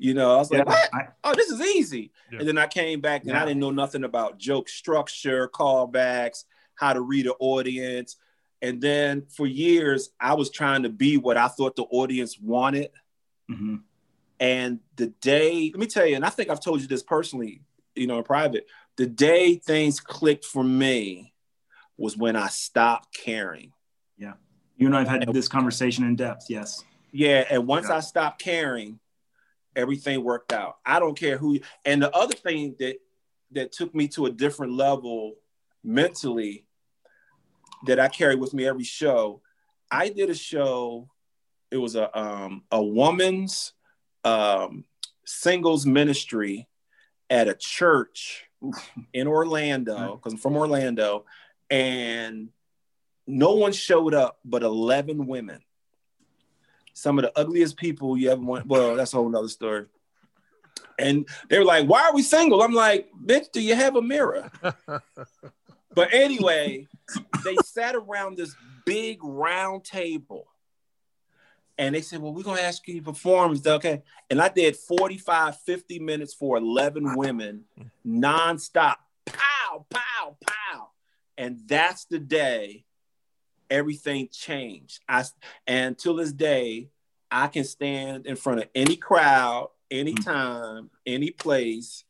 You know, I was like, yeah, I, "Oh, this is easy." Yeah. And then I came back and yeah. I didn't know nothing about joke structure, callbacks, how to read an audience. And then for years, I was trying to be what I thought the audience wanted. Mm-hmm. And the day, let me tell you, and I think I've told you this personally, you know, in private, the day things clicked for me was when I stopped caring. Yeah. You and I have had this conversation in depth. Yes. Yeah. And once yeah. I stopped caring, everything worked out. I don't care who. And the other thing that that took me to a different level mentally that I carry with me every show. I did a show. It was a um, a woman's um, singles ministry at a church in Orlando because I'm from Orlando, and no one showed up but 11 women. Some of the ugliest people you ever want. Well, that's a whole nother story. And they were like, Why are we single? I'm like, Bitch, do you have a mirror? but anyway, they sat around this big round table and they said, Well, we're gonna ask you to perform. Okay. And I did 45, 50 minutes for 11 women nonstop. Pow, pow, pow and that's the day everything changed. I and till this day, I can stand in front of any crowd, anytime, any place,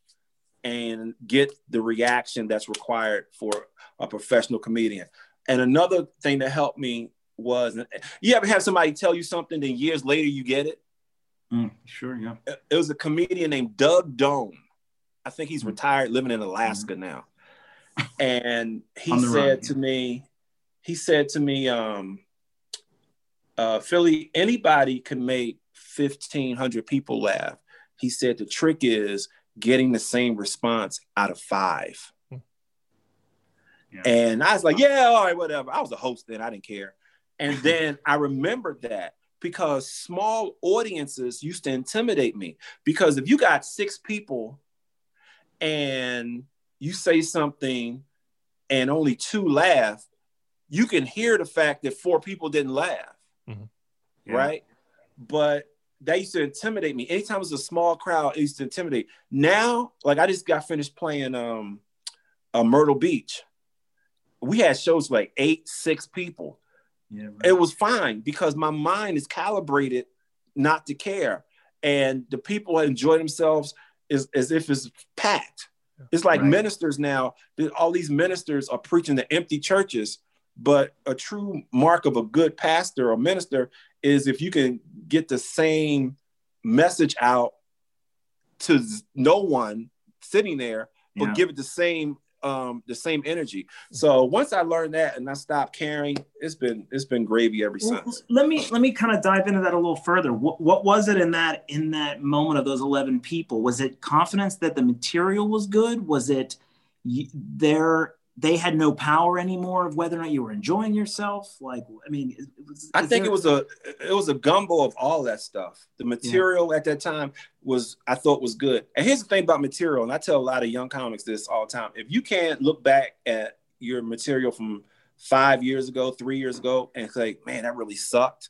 and get the reaction that's required for a professional comedian. And another thing that helped me was you ever have somebody tell you something, then years later you get it? Mm, sure, yeah. It was a comedian named Doug Dome. I think he's mm. retired, living in Alaska mm. now. And he said run, to me, he said to me, um, uh, Philly, anybody can make 1,500 people laugh. He said the trick is getting the same response out of five. Yeah. And I was like, yeah, all right, whatever. I was a host then, I didn't care. And then I remembered that because small audiences used to intimidate me. Because if you got six people and you say something and only two laugh, you can hear the fact that four people didn't laugh. Mm-hmm. Yeah. Right. But that used to intimidate me. Anytime it was a small crowd, it used to intimidate. Now, like I just got finished playing um uh, Myrtle Beach. We had shows like eight, six people. Yeah, right. It was fine because my mind is calibrated not to care. And the people enjoy themselves as, as if it's packed. It's like right. ministers now, all these ministers are preaching to empty churches. But a true mark of a good pastor or minister is if you can get the same message out to no one sitting there, but yeah. give it the same um the same energy. So once I learned that and I stopped caring, it's been it's been gravy ever since. Let me let me kind of dive into that a little further. What, what was it in that in that moment of those 11 people? Was it confidence that the material was good? Was it their they had no power anymore of whether or not you were enjoying yourself like i mean was, i think there... it was a it was a gumbo of all that stuff the material yeah. at that time was i thought was good and here's the thing about material and i tell a lot of young comics this all the time if you can't look back at your material from five years ago three years ago and say man that really sucked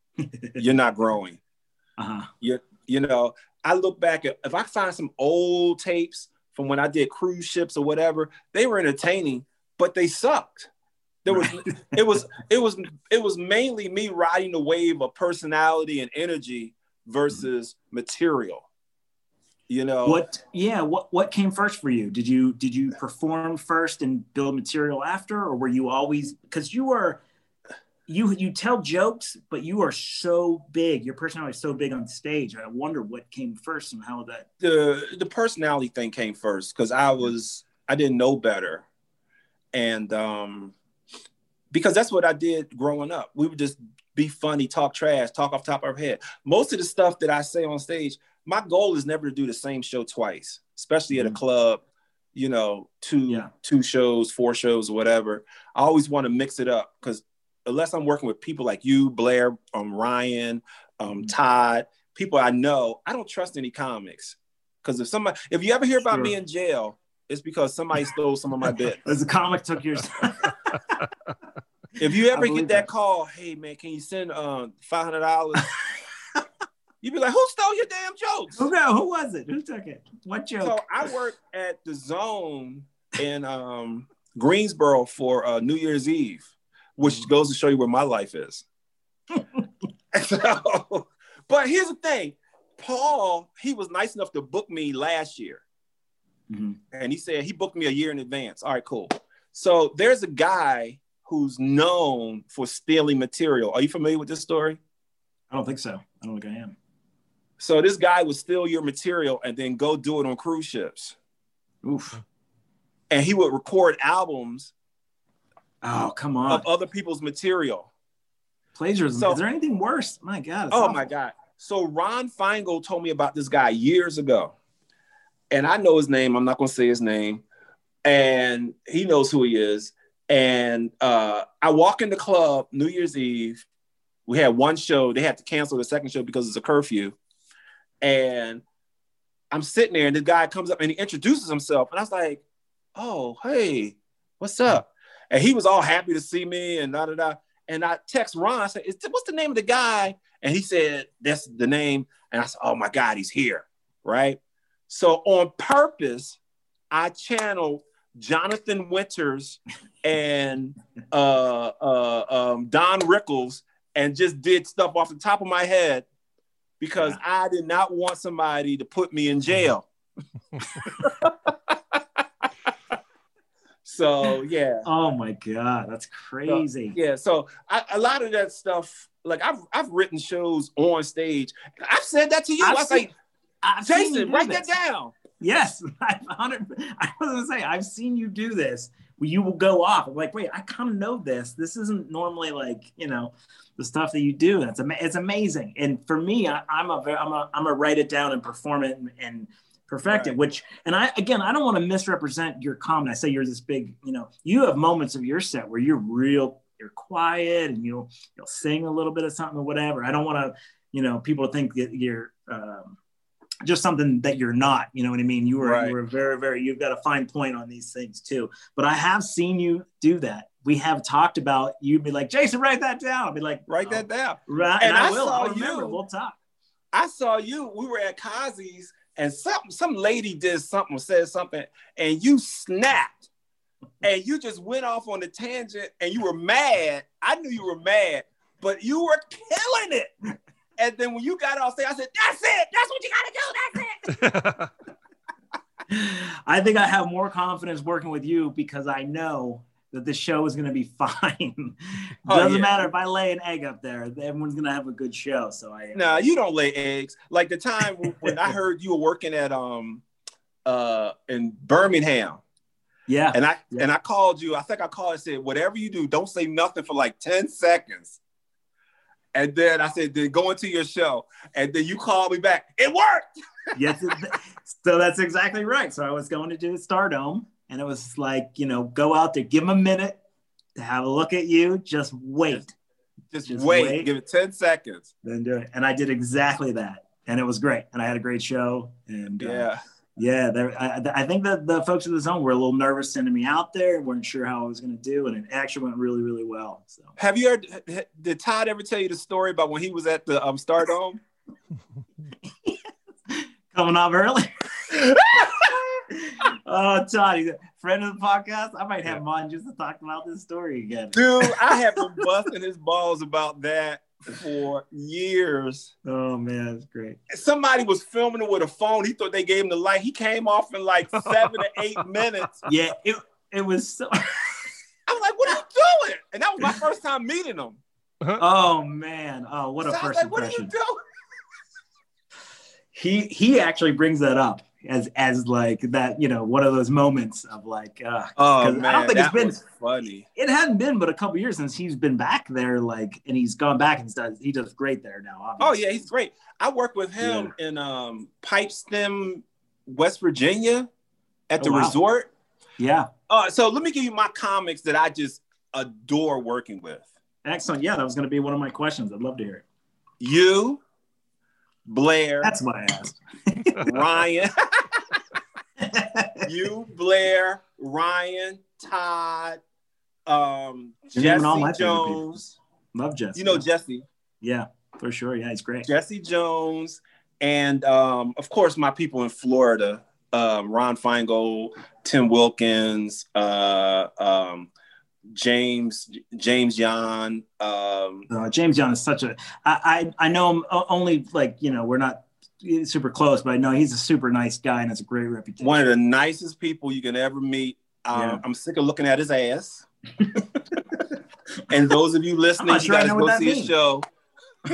you're not growing uh-huh. you you know i look back at if i find some old tapes from when I did cruise ships or whatever, they were entertaining, but they sucked. There was it was it was it was mainly me riding the wave of personality and energy versus material. You know what? Yeah, what what came first for you? Did you did you perform first and build material after, or were you always because you were you you tell jokes, but you are so big. Your personality is so big on stage. I wonder what came first and how that the the personality thing came first because I was I didn't know better, and um, because that's what I did growing up. We would just be funny, talk trash, talk off top of our head. Most of the stuff that I say on stage, my goal is never to do the same show twice, especially mm-hmm. at a mm-hmm. club. You know, two yeah. two shows, four shows, whatever. I always want to mix it up because unless I'm working with people like you, Blair, um, Ryan, um, mm-hmm. Todd, people I know, I don't trust any comics. Because if somebody, if you ever hear about sure. me in jail, it's because somebody stole some of my bits. As a comic took yours. if you ever get that, that, call, hey man, can you send uh, five hundred dollars? You'd be like, who stole your damn jokes? Who no, who was it? Who took it? What joke? So I worked at the Zone in um, Greensboro for uh, New Year's Eve which goes to show you where my life is. so, but here's the thing Paul, he was nice enough to book me last year. Mm-hmm. And he said he booked me a year in advance. All right, cool. So there's a guy who's known for stealing material. Are you familiar with this story? I don't think so. I don't think I am. So this guy would steal your material and then go do it on cruise ships. Oof. And he would record albums Oh, come on. Of other people's material. Plagiarism. So, Is there anything worse? My God. Oh awful. my God. So Ron Feingold told me about this guy years ago. And I know his name. I'm not going to say his name. And he knows who he is. And uh, I walk in the club New Year's Eve. We had one show. They had to cancel the second show because it's a curfew. And I'm sitting there, and the guy comes up and he introduces himself. And I was like, oh, hey, what's up? And he was all happy to see me and da da da. And I text Ron, I said, What's the name of the guy? And he said, That's the name. And I said, Oh my God, he's here. Right. So on purpose, I channeled Jonathan Winters and uh, uh, um, Don Rickles and just did stuff off the top of my head because yeah. I did not want somebody to put me in jail. So yeah. Oh my god, that's crazy. So, yeah. So I, a lot of that stuff, like I've I've written shows on stage. I've said that to you. I've I was seen, like, I've Jason, write that down. Yes, hundred. I was gonna say I've seen you do this. You will go off. I'm like, wait, I kind of know this. This isn't normally like you know the stuff that you do. That's ama- it's amazing. And for me, I, am a I'm a I'm a write it down and perform it and, and perfect right. it. Which and I again, I don't want to misrepresent your comment. I say you're this big. You know, you have moments of your set where you're real. You're quiet and you'll you'll sing a little bit of something or whatever. I don't want to you know people to think that you're um, just something that you're not. You know what I mean? You were right. you were very very. You've got a fine point on these things too. But I have seen you do that. We have talked about you'd be like Jason, write that down. I'll be like, write oh, that down. Right, and, and I, I, will. Saw remember. You, we'll talk. I saw you. We were at Kazi's, and some some lady did something, said something, and you snapped, and you just went off on a tangent, and you were mad. I knew you were mad, but you were killing it. And then when you got off stage, I said, "That's it. That's what you got to do. That's it." I think I have more confidence working with you because I know that the show is going to be fine. Oh, Doesn't yeah. matter if I lay an egg up there; everyone's going to have a good show. So I. No, nah, you don't lay eggs. Like the time when I heard you were working at um, uh, in Birmingham. Yeah. And I yeah. and I called you. I think I called and said, whatever you do, don't say nothing for like 10 seconds. And then I said, then go into your show. And then you called me back. It worked. yes. so that's exactly right. So I was going to do Stardome and it was like, you know, go out there, give them a minute to have a look at you. Just wait. Just, just wait. wait. Give it 10 seconds. Then do it. And I did exactly that. And it was great. And I had a great show. And uh, yeah. Yeah, there, I, I, think that the folks at the zone were a little nervous sending me out there, weren't sure how I was going to do, and it actually went really, really well. So, have you heard? Did Todd ever tell you the story about when he was at the um, Stardome? Coming off early. oh, Todd, he's friend of the podcast. I might have him on just to talk about this story again. Dude, I have been busting his balls about that for years. Oh man, that's great. Somebody was filming it with a phone. He thought they gave him the light. He came off in like seven to eight minutes. Yeah, it it was so. I'm like, what are you doing? And that was my first time meeting him. Oh man! Oh, what a so first like, impression. What are you doing? he he actually brings that up as as like that you know one of those moments of like uh oh man, I don't think it's been funny. It hadn't been but a couple years since he's been back there like and he's gone back and does he does great there now. Obviously. Oh yeah, he's great. I work with him yeah. in um Pipestem, West Virginia, at the oh, wow. resort. Yeah. Uh, so let me give you my comics that I just adore working with. Excellent. Yeah, that was going to be one of my questions. I'd love to hear it. You, Blair. That's my ass. Ryan. you, Blair, Ryan, Todd, um, Jesse Jones. Love Jesse. You know Jesse. Yeah, for sure. Yeah, he's great. Jesse Jones. And um, of course, my people in Florida, um, Ron Feingold, Tim Wilkins, uh, um, James James Yan. Um, uh, James Yan is such a. I, I I know him only like you know we're not super close, but I know he's a super nice guy and has a great reputation. One of the nicest people you can ever meet. Um, yeah. I'm sick of looking at his ass. and those of you listening, you guys go see means. his show.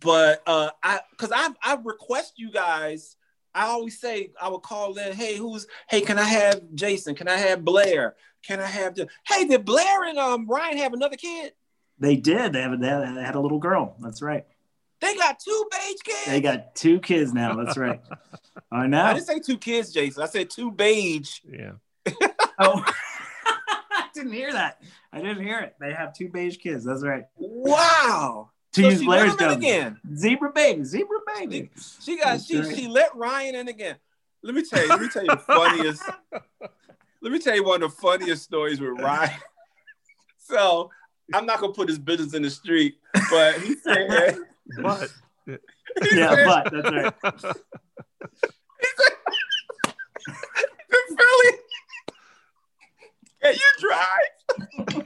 but uh, I, because I've I request you guys. I always say I would call in. Hey, who's? Hey, can I have Jason? Can I have Blair? Can I have the? Hey, did Blair and um Ryan have another kid? They did. They have. They had a little girl. That's right. They got two beige kids. They got two kids now. That's right. I know. I didn't say two kids, Jason. I said two beige. Yeah. oh, I didn't hear that. I didn't hear it. They have two beige kids. That's right. Wow. To so use Blair's again. Zebra baby. Zebra baby. She got she she let Ryan in again. Let me tell you. Let me tell you the funniest. let me tell you one of the funniest stories with Ryan. so I'm not gonna put his business in the street, but he said but yeah, but that's right. Philly, can you drive?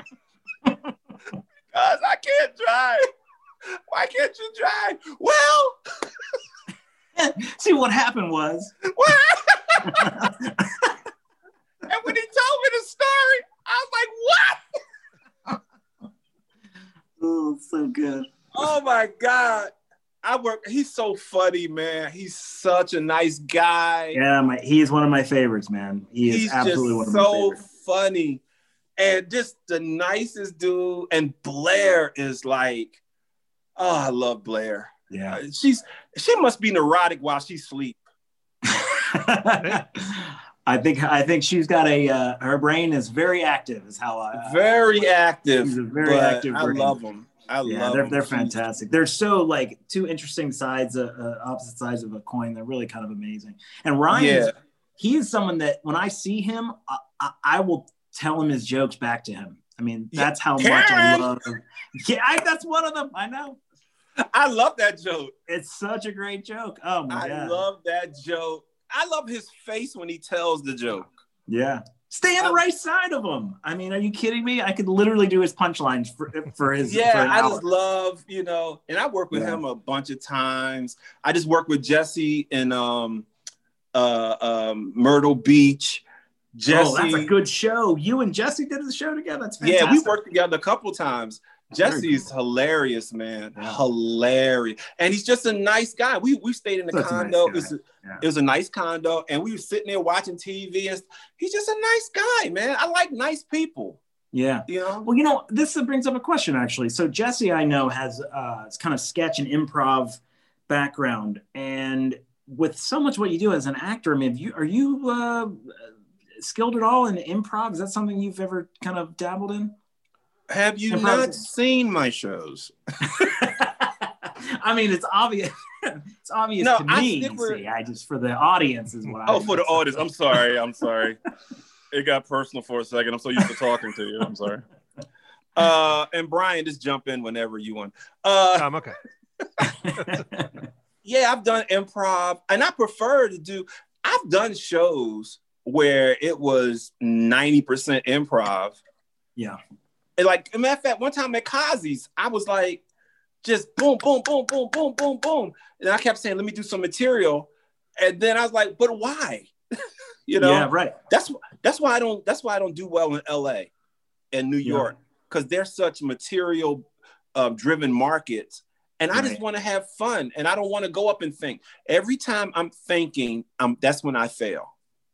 because I can't drive. Why can't you drive? Well, see what happened was. What? and when he told me the story, I was like, what? oh, so good. Oh my God. I work. He's so funny, man. He's such a nice guy. Yeah, my, he is one of my favorites, man. He is he's absolutely one of so my favorites. So funny, and just the nicest dude. And Blair is like, oh, I love Blair. Yeah, uh, she's she must be neurotic while she sleep. I think I think she's got a uh, her brain is very active. Is how I very active. She's a very active. Brain. I love them. I yeah, love they're, they're fantastic. They're so like two interesting sides, uh, uh, opposite sides of a coin. They're really kind of amazing. And Ryan, yeah. he is someone that when I see him, I, I, I, will tell him his jokes back to him. I mean, that's how Karen! much I love. Him. Yeah, I, that's one of them. I know. I love that joke. It's such a great joke. Oh my I god, I love that joke. I love his face when he tells the joke. Yeah. Stay on the right side of him. I mean, are you kidding me? I could literally do his punchlines for, for his. Yeah, for I just love, you know, and I work with yeah. him a bunch of times. I just worked with Jesse in um, uh, um, Myrtle Beach. Jesse, oh, that's a good show. You and Jesse did the show together. That's fantastic. Yeah, we worked together a couple times. Jesse's hilarious, man. Yeah. Hilarious. And he's just a nice guy. We we stayed in the Such condo. Nice it, was a, yeah. it was a nice condo, and we were sitting there watching TV. And he's just a nice guy, man. I like nice people. Yeah. You know? Well, you know, this brings up a question actually. So Jesse, I know, has uh it's kind of sketch and improv background. And with so much what you do as an actor, I mean, you are you uh skilled at all in improv? Is that something you've ever kind of dabbled in? Have you not seen my shows? I mean, it's obvious. it's obvious no, to me. I, see, I just for the audience is what. Oh, I for the audience. I'm sorry. I'm sorry. it got personal for a second. I'm so used to talking to you. I'm sorry. Uh, and Brian, just jump in whenever you want. Uh, I'm okay. yeah, I've done improv, and I prefer to do. I've done shows where it was 90% improv. Yeah. And like, matter of fact, one time at Kazi's, I was like, just boom, boom, boom, boom, boom, boom, boom. And I kept saying, let me do some material. And then I was like, but why? you know? Yeah, right. That's that's why I don't that's why I don't do well in LA and New York. Because they're such material uh, driven markets. And I right. just want to have fun. And I don't want to go up and think. Every time I'm thinking, um, that's when I fail.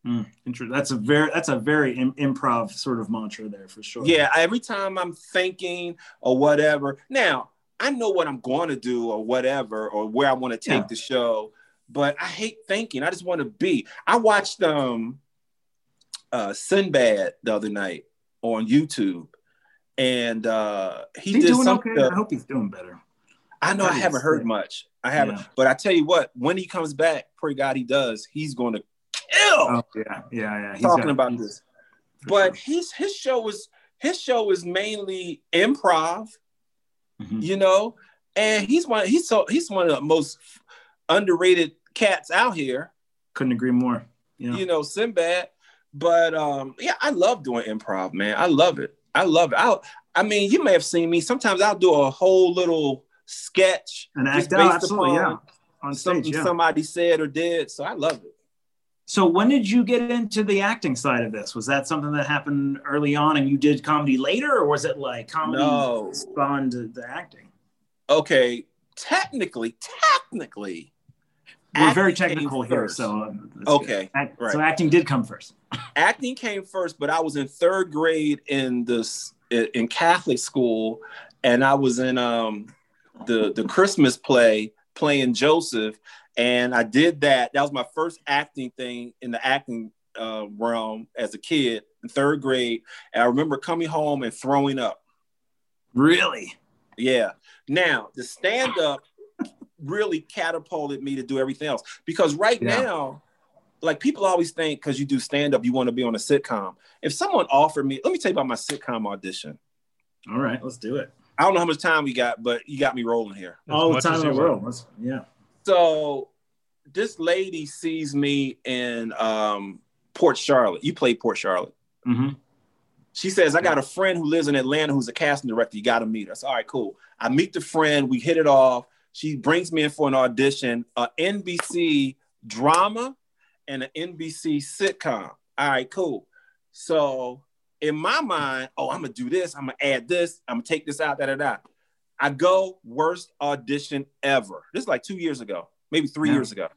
Mm, that's a very that's a very Im- improv sort of mantra there for sure. Yeah, every time I'm thinking or whatever. Now I know what I'm going to do or whatever or where I want to take yeah. the show, but I hate thinking. I just want to be. I watched um uh Sinbad the other night on YouTube, and uh he did something. Okay? I hope he's doing better. I know I, I haven't heard much. I haven't, yeah. but I tell you what, when he comes back, pray God he does, he's going to kill. Oh, yeah, yeah, yeah. He's talking got, about this. But sure. his his show was his show is mainly improv, mm-hmm. you know, and he's one he's so he's one of the most underrated cats out here. Couldn't agree more. Yeah. You know, Sinbad. But um, yeah, I love doing improv, man. I love it. I love it. I I mean, you may have seen me. Sometimes I'll do a whole little sketch and act out, absolutely, yeah. On stage, something yeah. somebody said or did. So I love it. So when did you get into the acting side of this? Was that something that happened early on and you did comedy later, or was it like comedy no. spawned the acting? Okay, technically, technically, we're very technical here. First. So okay, Act, right. so acting did come first. acting came first, but I was in third grade in this in Catholic school, and I was in um the the Christmas play playing Joseph, and I did that. That was my first acting thing in the acting uh, realm as a kid in third grade. And I remember coming home and throwing up. Really? Yeah. Now the stand up really catapulted me to do everything else because right yeah. now, like people always think because you do stand up, you want to be on a sitcom. If someone offered me, let me tell you about my sitcom audition. All right, let's do it. I don't know how much time we got, but you got me rolling here. All the time in the world. Yeah. So this lady sees me in um, Port Charlotte. You played Port Charlotte. Mm-hmm. She says, I got a friend who lives in Atlanta who's a casting director. You got to meet us. All right, cool. I meet the friend. We hit it off. She brings me in for an audition, a NBC drama and an NBC sitcom. All right, cool. So in my mind, oh, I'm gonna do this, I'm gonna add this, I'm gonna take this out, da da da. I go worst audition ever. This is like two years ago, maybe three yeah. years ago.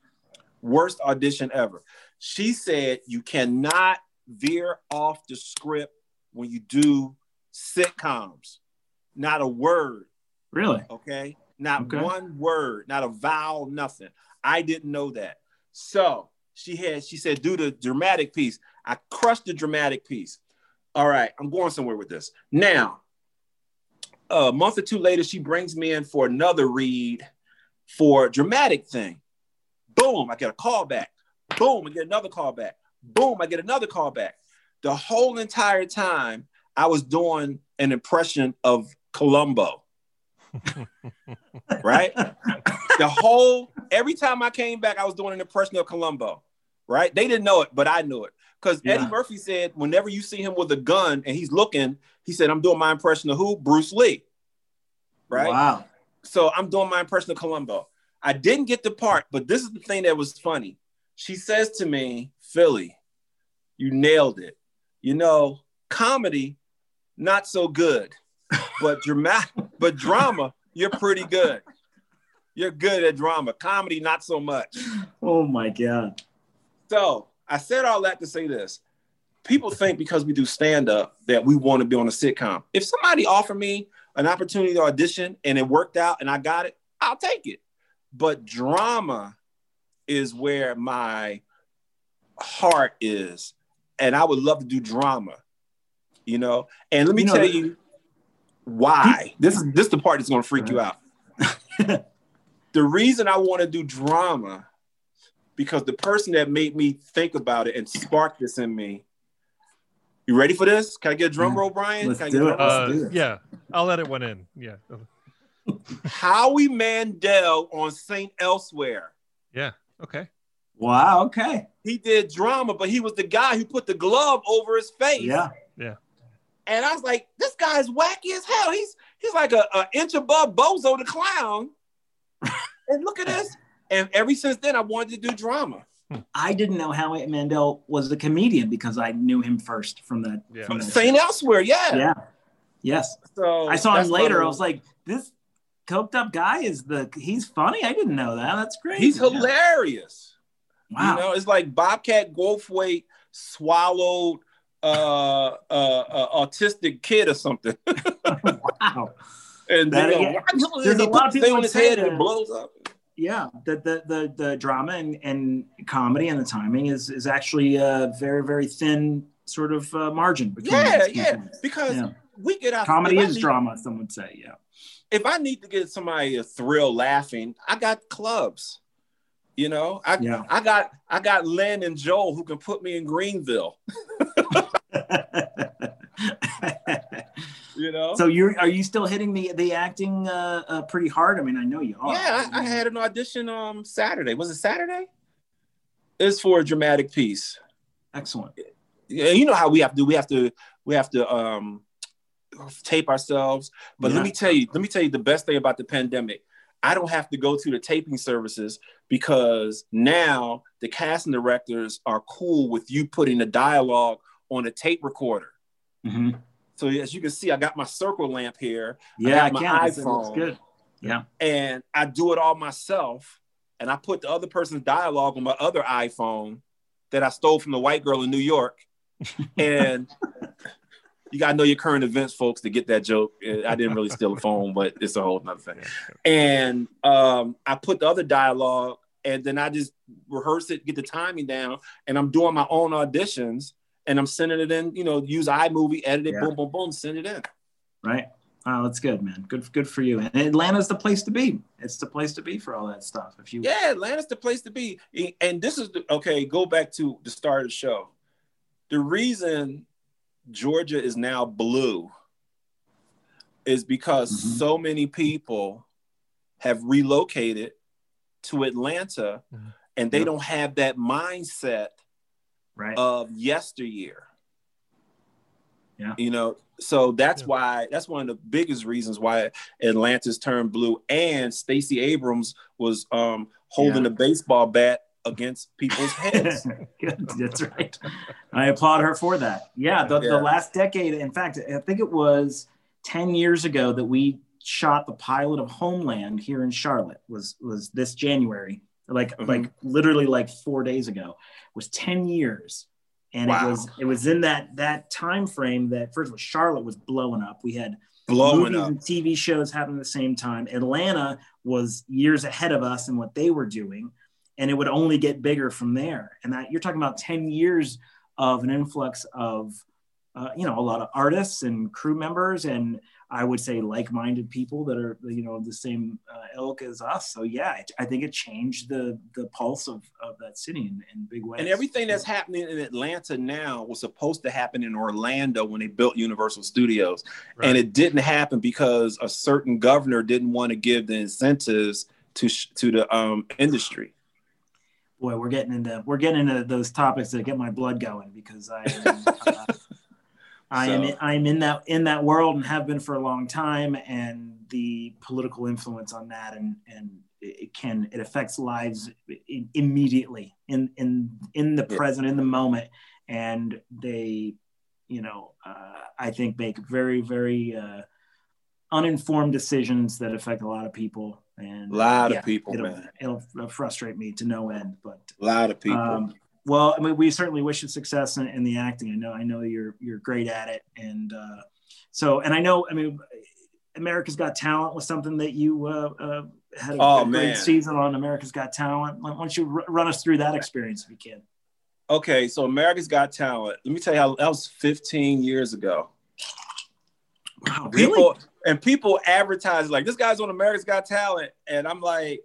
Worst audition ever. She said you cannot veer off the script when you do sitcoms. Not a word. Really? Okay. Not okay. one word, not a vowel, nothing. I didn't know that. So she had, she said, do the dramatic piece. I crushed the dramatic piece. All right, I'm going somewhere with this. Now, a month or two later, she brings me in for another read for dramatic thing. Boom, I get a call back. Boom, I get another call back. Boom, I get another call back. The whole entire time, I was doing an impression of Columbo. right? The whole every time I came back, I was doing an impression of Columbo. Right? They didn't know it, but I knew it. Because yeah. Eddie Murphy said, whenever you see him with a gun and he's looking, he said, I'm doing my impression of who? Bruce Lee. Right? Wow. So I'm doing my impression of Columbo. I didn't get the part, but this is the thing that was funny. She says to me, Philly, you nailed it. You know, comedy, not so good, but dramatic, but drama, you're pretty good. You're good at drama. Comedy, not so much. Oh my God. So I said all that to say this. People think because we do stand up that we want to be on a sitcom. If somebody offered me an opportunity to audition and it worked out and I got it, I'll take it. But drama is where my heart is. And I would love to do drama, you know? And let me you know, tell you why. This is this is the part that's gonna freak you out. the reason I want to do drama because the person that made me think about it and sparked this in me. You ready for this? Can I get a drum roll, Brian? Let's, Can do, it. Uh, Let's do it. Yeah, I'll let it one in. Yeah. Howie Mandel on Saint Elsewhere. Yeah. Okay. Wow. Okay. He did drama, but he was the guy who put the glove over his face. Yeah. Yeah. And I was like, this guy's wacky as hell. He's he's like a, a inch above Bozo the clown. and look at this. And ever since then, I wanted to do drama. I didn't know Howie Mandel was a comedian because I knew him first from that. Yeah. From Saint Elsewhere, yeah. Yeah. Yes. So I saw him later. I was like, this coked up guy is the he's funny. I didn't know that. That's great. He's hilarious. Wow. You know, it's like Bobcat Goldthwait swallowed uh, uh, uh, autistic kid or something. wow. And then, you know, there's a lot of people on his head and it blows up yeah the, the the the drama and, and comedy and the timing is is actually a very very thin sort of uh, margin yeah yeah because yeah. we get out comedy is need, drama some would say yeah if i need to get somebody a thrill laughing i got clubs you know i yeah. i got i got len and joel who can put me in greenville you know. So you're are you still hitting the the acting uh, uh, pretty hard? I mean, I know you are. Yeah, I, I, had an audition um Saturday. Was it Saturday? It's for a dramatic piece. Excellent. Yeah, you know how we have to we have to we have to um tape ourselves. But yeah. let me tell you, let me tell you the best thing about the pandemic. I don't have to go to the taping services because now the casting directors are cool with you putting the dialogue on a tape recorder. Mm-hmm. So as you can see, I got my circle lamp here. Yeah, I got my iPhone. good. Yeah. And I do it all myself. And I put the other person's dialogue on my other iPhone that I stole from the white girl in New York. and you gotta know your current events, folks, to get that joke. I didn't really steal a phone, but it's a whole other thing. And um, I put the other dialogue, and then I just rehearse it, get the timing down, and I'm doing my own auditions and I'm sending it in, you know, use iMovie, edit it, yeah. boom, boom, boom, send it in. Right. Oh, that's good, man. Good, good for you. And Atlanta's the place to be. It's the place to be for all that stuff. If you, yeah, Atlanta's the place to be. And this is the, okay. Go back to the start of the show. The reason Georgia is now blue is because mm-hmm. so many people have relocated to Atlanta, mm-hmm. and they yep. don't have that mindset right. of yesteryear. Yeah. You know, so that's yeah. why that's one of the biggest reasons why Atlanta's turned blue and Stacey Abrams was um, holding yeah. a baseball bat against people's heads. That's right. I applaud her for that. Yeah the, yeah. the last decade, in fact, I think it was 10 years ago that we shot the pilot of Homeland here in Charlotte was was this January, like mm-hmm. like literally like four days ago. Was 10 years. And wow. it was it was in that that time frame that first of all Charlotte was blowing up. We had blowing movies up. and TV shows happening at the same time. Atlanta was years ahead of us in what they were doing, and it would only get bigger from there. And that you're talking about 10 years of an influx of uh, you know a lot of artists and crew members and I would say like-minded people that are you know the same uh, ilk as us. So yeah, it, I think it changed the the pulse of, of that city in, in big ways. And everything that's happening in Atlanta now was supposed to happen in Orlando when they built Universal Studios, right. and it didn't happen because a certain governor didn't want to give the incentives to to the um, industry. Boy, we're getting into we're getting into those topics that get my blood going because I. uh, I so. am I'm in that in that world and have been for a long time, and the political influence on that and and it can it affects lives immediately in in in the present in the moment, and they, you know, uh, I think make very very uh, uninformed decisions that affect a lot of people. And a lot yeah, of people it'll, man. it'll frustrate me to no end but a lot of people. um, well, I mean, we certainly wish you success in, in, the acting. I know, I know you're you're great at it, and uh, so, and I know, I mean, America's Got Talent was something that you uh, uh, had a, oh, a great season on America's Got Talent. Why don't you r- run us through that experience if you can? Okay, so America's Got Talent. Let me tell you how that was 15 years ago. Wow, really? People and people advertise like this guy's on America's Got Talent, and I'm like,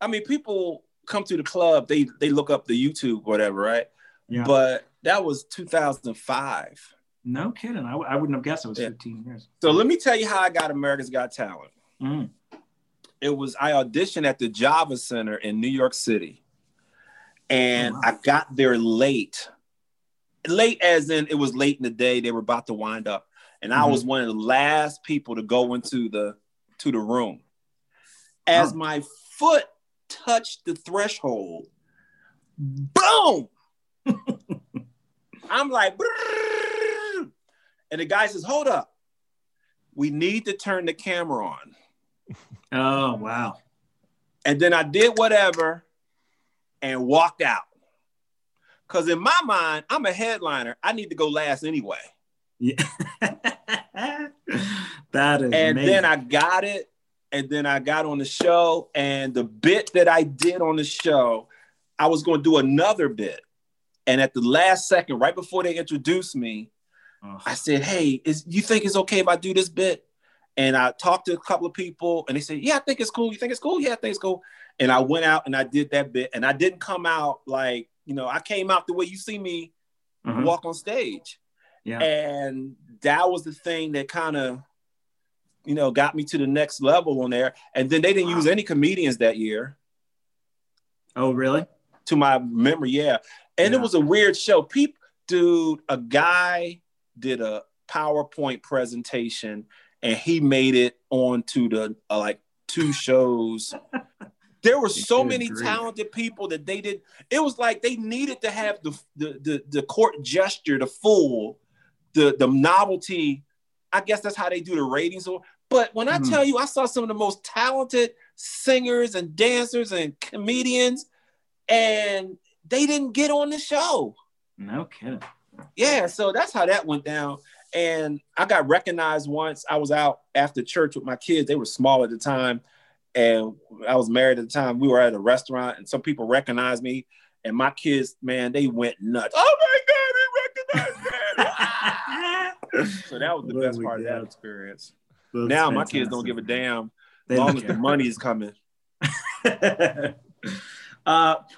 I mean, people come to the club, they they look up the YouTube, whatever, right? Yeah. But that was 2005. No kidding. I, I wouldn't have guessed it was yeah. 15 years. So let me tell you how I got America's Got Talent. Mm. It was I auditioned at the Javits Center in New York City, and oh, wow. I got there late. Late as in it was late in the day. They were about to wind up, and mm-hmm. I was one of the last people to go into the to the room. As oh. my foot touched the threshold, boom! I'm like, Brrr! and the guy says, "Hold up, we need to turn the camera on." Oh wow! And then I did whatever and walked out. Cause in my mind, I'm a headliner. I need to go last anyway. Yeah. that is. And amazing. then I got it and then I got on the show, and the bit that I did on the show, I was going to do another bit, and at the last second, right before they introduced me, I said, "Hey, is you think it's okay if I do this bit?" And I talked to a couple of people, and they said, "Yeah, I think it's cool. You think it's cool? Yeah, I think it's cool." And I went out and I did that bit, and I didn't come out like you know, I came out the way you see me mm-hmm. walk on stage. Yeah. And that was the thing that kind of you know, got me to the next level on there. And then they didn't wow. use any comedians that year. Oh, really? To my memory, yeah. And yeah. it was a weird show. People, dude, a guy did a PowerPoint presentation and he made it onto the uh, like two shows. there were so many talented people that they did. It was like they needed to have the the the, the court gesture, the fool, the the novelty I guess that's how they do the ratings. But when I mm-hmm. tell you, I saw some of the most talented singers and dancers and comedians, and they didn't get on the show. No kidding. Yeah, so that's how that went down. And I got recognized once. I was out after church with my kids. They were small at the time, and I was married at the time. We were at a restaurant, and some people recognized me. And my kids, man, they went nuts. Oh my God, he recognized me! so that was the best part of that experience. Now fantastic. my kids don't give a damn as long as the money is coming. uh,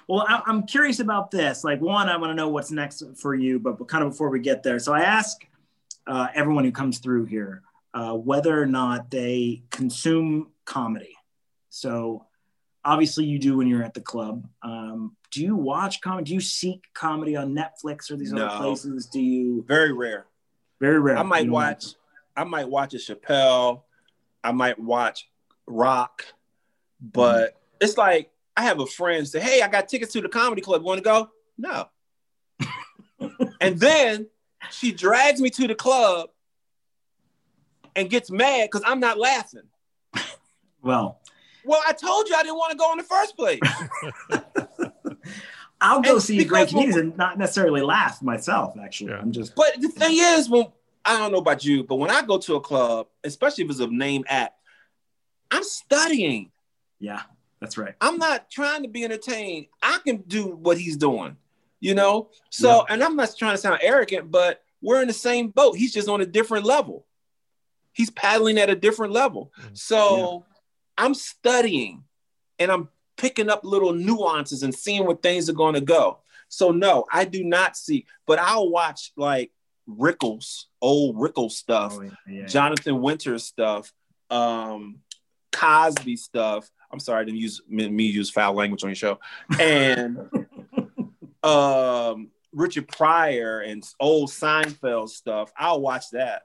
well, I, am curious about this. Like, one, I want to know what's next for you, but kind of before we get there. So I ask uh, everyone who comes through here uh, whether or not they consume comedy. So obviously you do when you're at the club. Um, do you watch comedy? Do you seek comedy on Netflix or these no. other places? Do you? Very rare. Very rare. I might watch. I might watch a Chappelle. I might watch Rock, but mm-hmm. it's like I have a friend say, "Hey, I got tickets to the comedy club. Want to go?" No. and then she drags me to the club and gets mad because I'm not laughing. Well, well, I told you I didn't want to go in the first place. I'll go and see great comedians and not necessarily laugh myself. Actually, yeah. I'm just. But the thing is, when I don't know about you, but when I go to a club, especially if it's a name act, I'm studying. Yeah, that's right. I'm not trying to be entertained. I can do what he's doing, you know? So, yeah. and I'm not trying to sound arrogant, but we're in the same boat. He's just on a different level. He's paddling at a different level. Mm. So yeah. I'm studying and I'm picking up little nuances and seeing where things are going to go. So no, I do not see, but I'll watch like Rickles, old Rickles stuff, oh, yeah, yeah. Jonathan Winters stuff, um, Cosby stuff. I'm sorry, I didn't use me, me use foul language on your show, and um, Richard Pryor and old Seinfeld stuff. I'll watch that.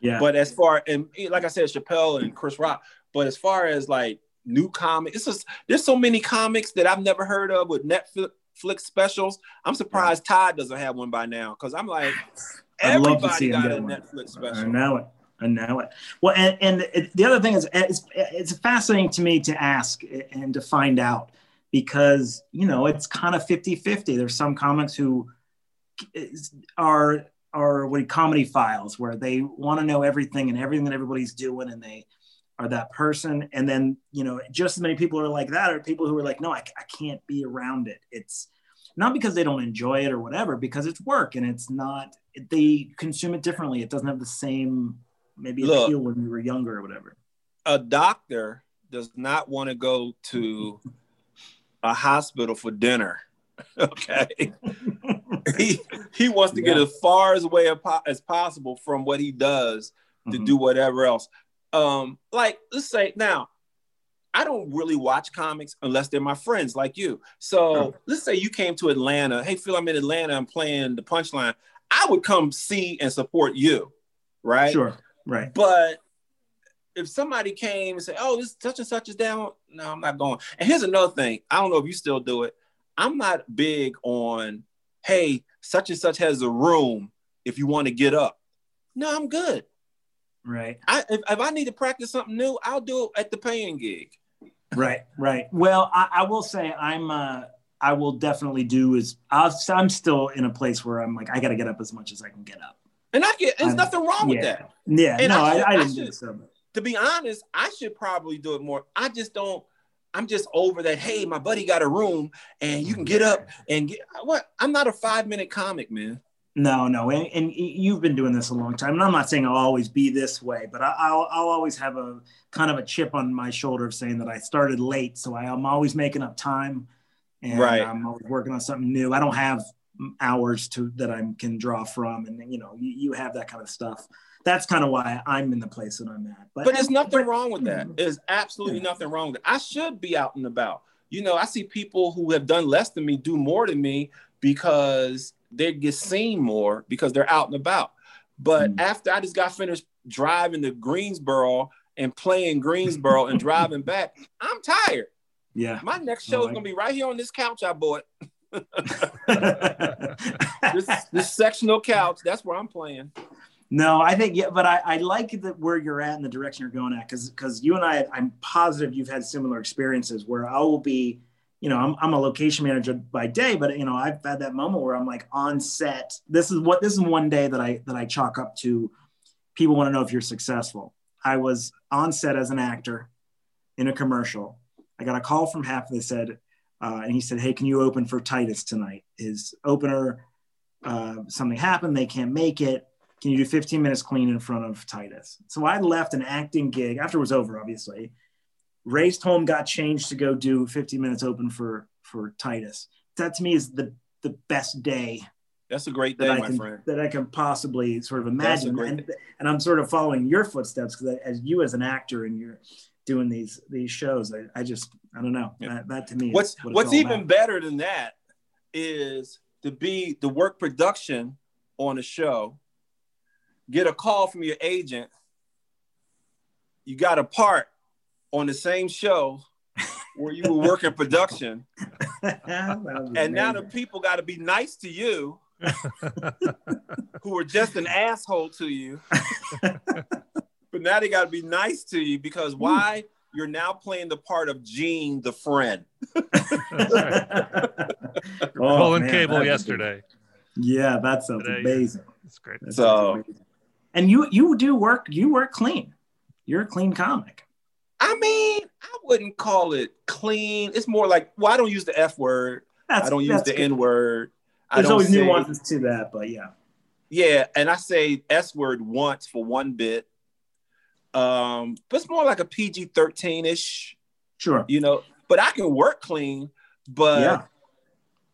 Yeah. But as far and like I said, Chappelle and Chris Rock. But as far as like new comics, it's just there's so many comics that I've never heard of with Netflix specials. I'm surprised. Todd doesn't have one by now because I'm like, everybody got a Netflix special. I know it. I know it. Well, and, and it, the other thing is, it's, it's fascinating to me to ask and to find out because, you know, it's kind of 50 50. There's some comics who are, are what comedy files where they want to know everything and everything that everybody's doing and they are that person. And then, you know, just as many people are like that are people who are like, no, I, I can't be around it. It's not because they don't enjoy it or whatever, because it's work and it's not, they consume it differently. It doesn't have the same maybe Look, appeal when we were younger or whatever. A doctor does not want to go to a hospital for dinner. Okay. he he wants to yeah. get as far as away as possible from what he does to mm-hmm. do whatever else. Um, like let's say now, I don't really watch comics unless they're my friends like you. So let's say you came to Atlanta. Hey, Phil, I'm in Atlanta. I'm playing the punchline. I would come see and support you, right? Sure. Right. But if somebody came and said, "Oh, this such and such is down," no, I'm not going. And here's another thing. I don't know if you still do it. I'm not big on, "Hey, such and such has a room. If you want to get up." No, I'm good. Right. I if, if I need to practice something new, I'll do it at the paying gig. Right. Right. Well, I, I will say I'm. Uh, I will definitely do is I'll, I'm still in a place where I'm like I got to get up as much as I can get up. And I get there's nothing wrong with that. Yeah, and no, I, should, I, I didn't do so. To be honest, I should probably do it more. I just don't. I'm just over that. Hey, my buddy got a room, and you can get up and get what? I'm not a five minute comic, man. No, no, and, and, you've been doing this a long time, and I'm not saying I'll always be this way, but I, will I'll always have a kind of a chip on my shoulder of saying that I started late, so I, am always making up time, and right. I'm always working on something new. I don't have hours to that I can draw from, and you know, you, you have that kind of stuff. That's kind of why I'm in the place that I'm at. But, but there's nothing but, wrong with that. Hmm. There's absolutely yeah. nothing wrong with it. I should be out and about. You know, I see people who have done less than me do more than me because they get seen more because they're out and about. But mm. after I just got finished driving to Greensboro and playing Greensboro and driving back, I'm tired. Yeah. My next show is gonna be right here on this couch I bought. this, this sectional couch, that's where I'm playing. No, I think yeah, but I, I like that where you're at and the direction you're going at because because you and I, I'm positive you've had similar experiences where I will be, you know, I'm, I'm a location manager by day, but you know, I've had that moment where I'm like on set. This is what this is one day that I that I chalk up to. People want to know if you're successful. I was on set as an actor in a commercial. I got a call from Half. They said, uh, and he said, "Hey, can you open for Titus tonight?" His opener, uh, something happened. They can't make it. Can you do 15 minutes clean in front of Titus? So I left an acting gig after it was over, obviously. Raced home, got changed to go do 15 minutes open for for Titus. That to me is the the best day. That's a great day, my can, friend. That I can possibly sort of imagine, and, and, I'm sort of following your footsteps because as you as an actor and you're doing these these shows. I, I just I don't know. Yeah. That, that, to me what's what what's even about. better than that is to be the work production on a show, get a call from your agent, you got a part on the same show, where you were working production, and now the people got to be nice to you, who were just an asshole to you. but now they got to be nice to you because why? You're now playing the part of Gene, the friend. oh, Pulling cable yesterday. Yeah, that sounds Today, amazing. That's great. That so, and you you do work. You work clean. You're a clean comic. I mean, I wouldn't call it clean. It's more like, well, I don't use the F word. That's, I don't use the N word. There's always say, nuances to that, but yeah. Yeah, and I say S word once for one bit. Um, but it's more like a PG 13 ish. Sure. You know, but I can work clean. But yeah.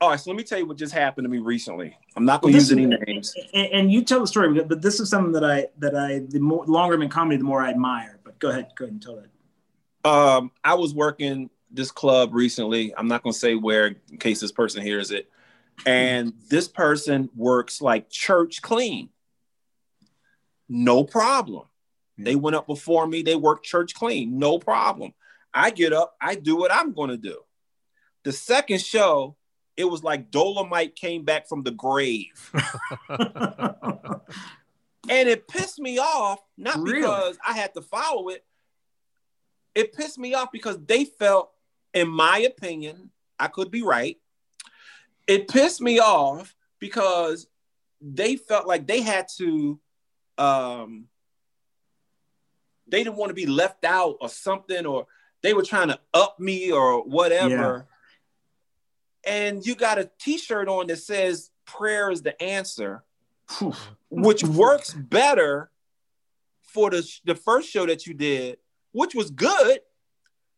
All right, so let me tell you what just happened to me recently. I'm not going to use any names. And, and, you tell the story, but this is something that I that I the more longer I'm in comedy, the more I admire. But go ahead, go ahead and tell that. Um, I was working this club recently. I'm not going to say where in case this person hears it. And this person works like church clean. No problem. They went up before me. They work church clean. No problem. I get up. I do what I'm going to do. The second show, it was like Dolomite came back from the grave. and it pissed me off, not really? because I had to follow it. It pissed me off because they felt, in my opinion, I could be right. It pissed me off because they felt like they had to um, they didn't want to be left out or something, or they were trying to up me or whatever. Yeah. And you got a t-shirt on that says prayer is the answer, which works better for the, the first show that you did, which was good.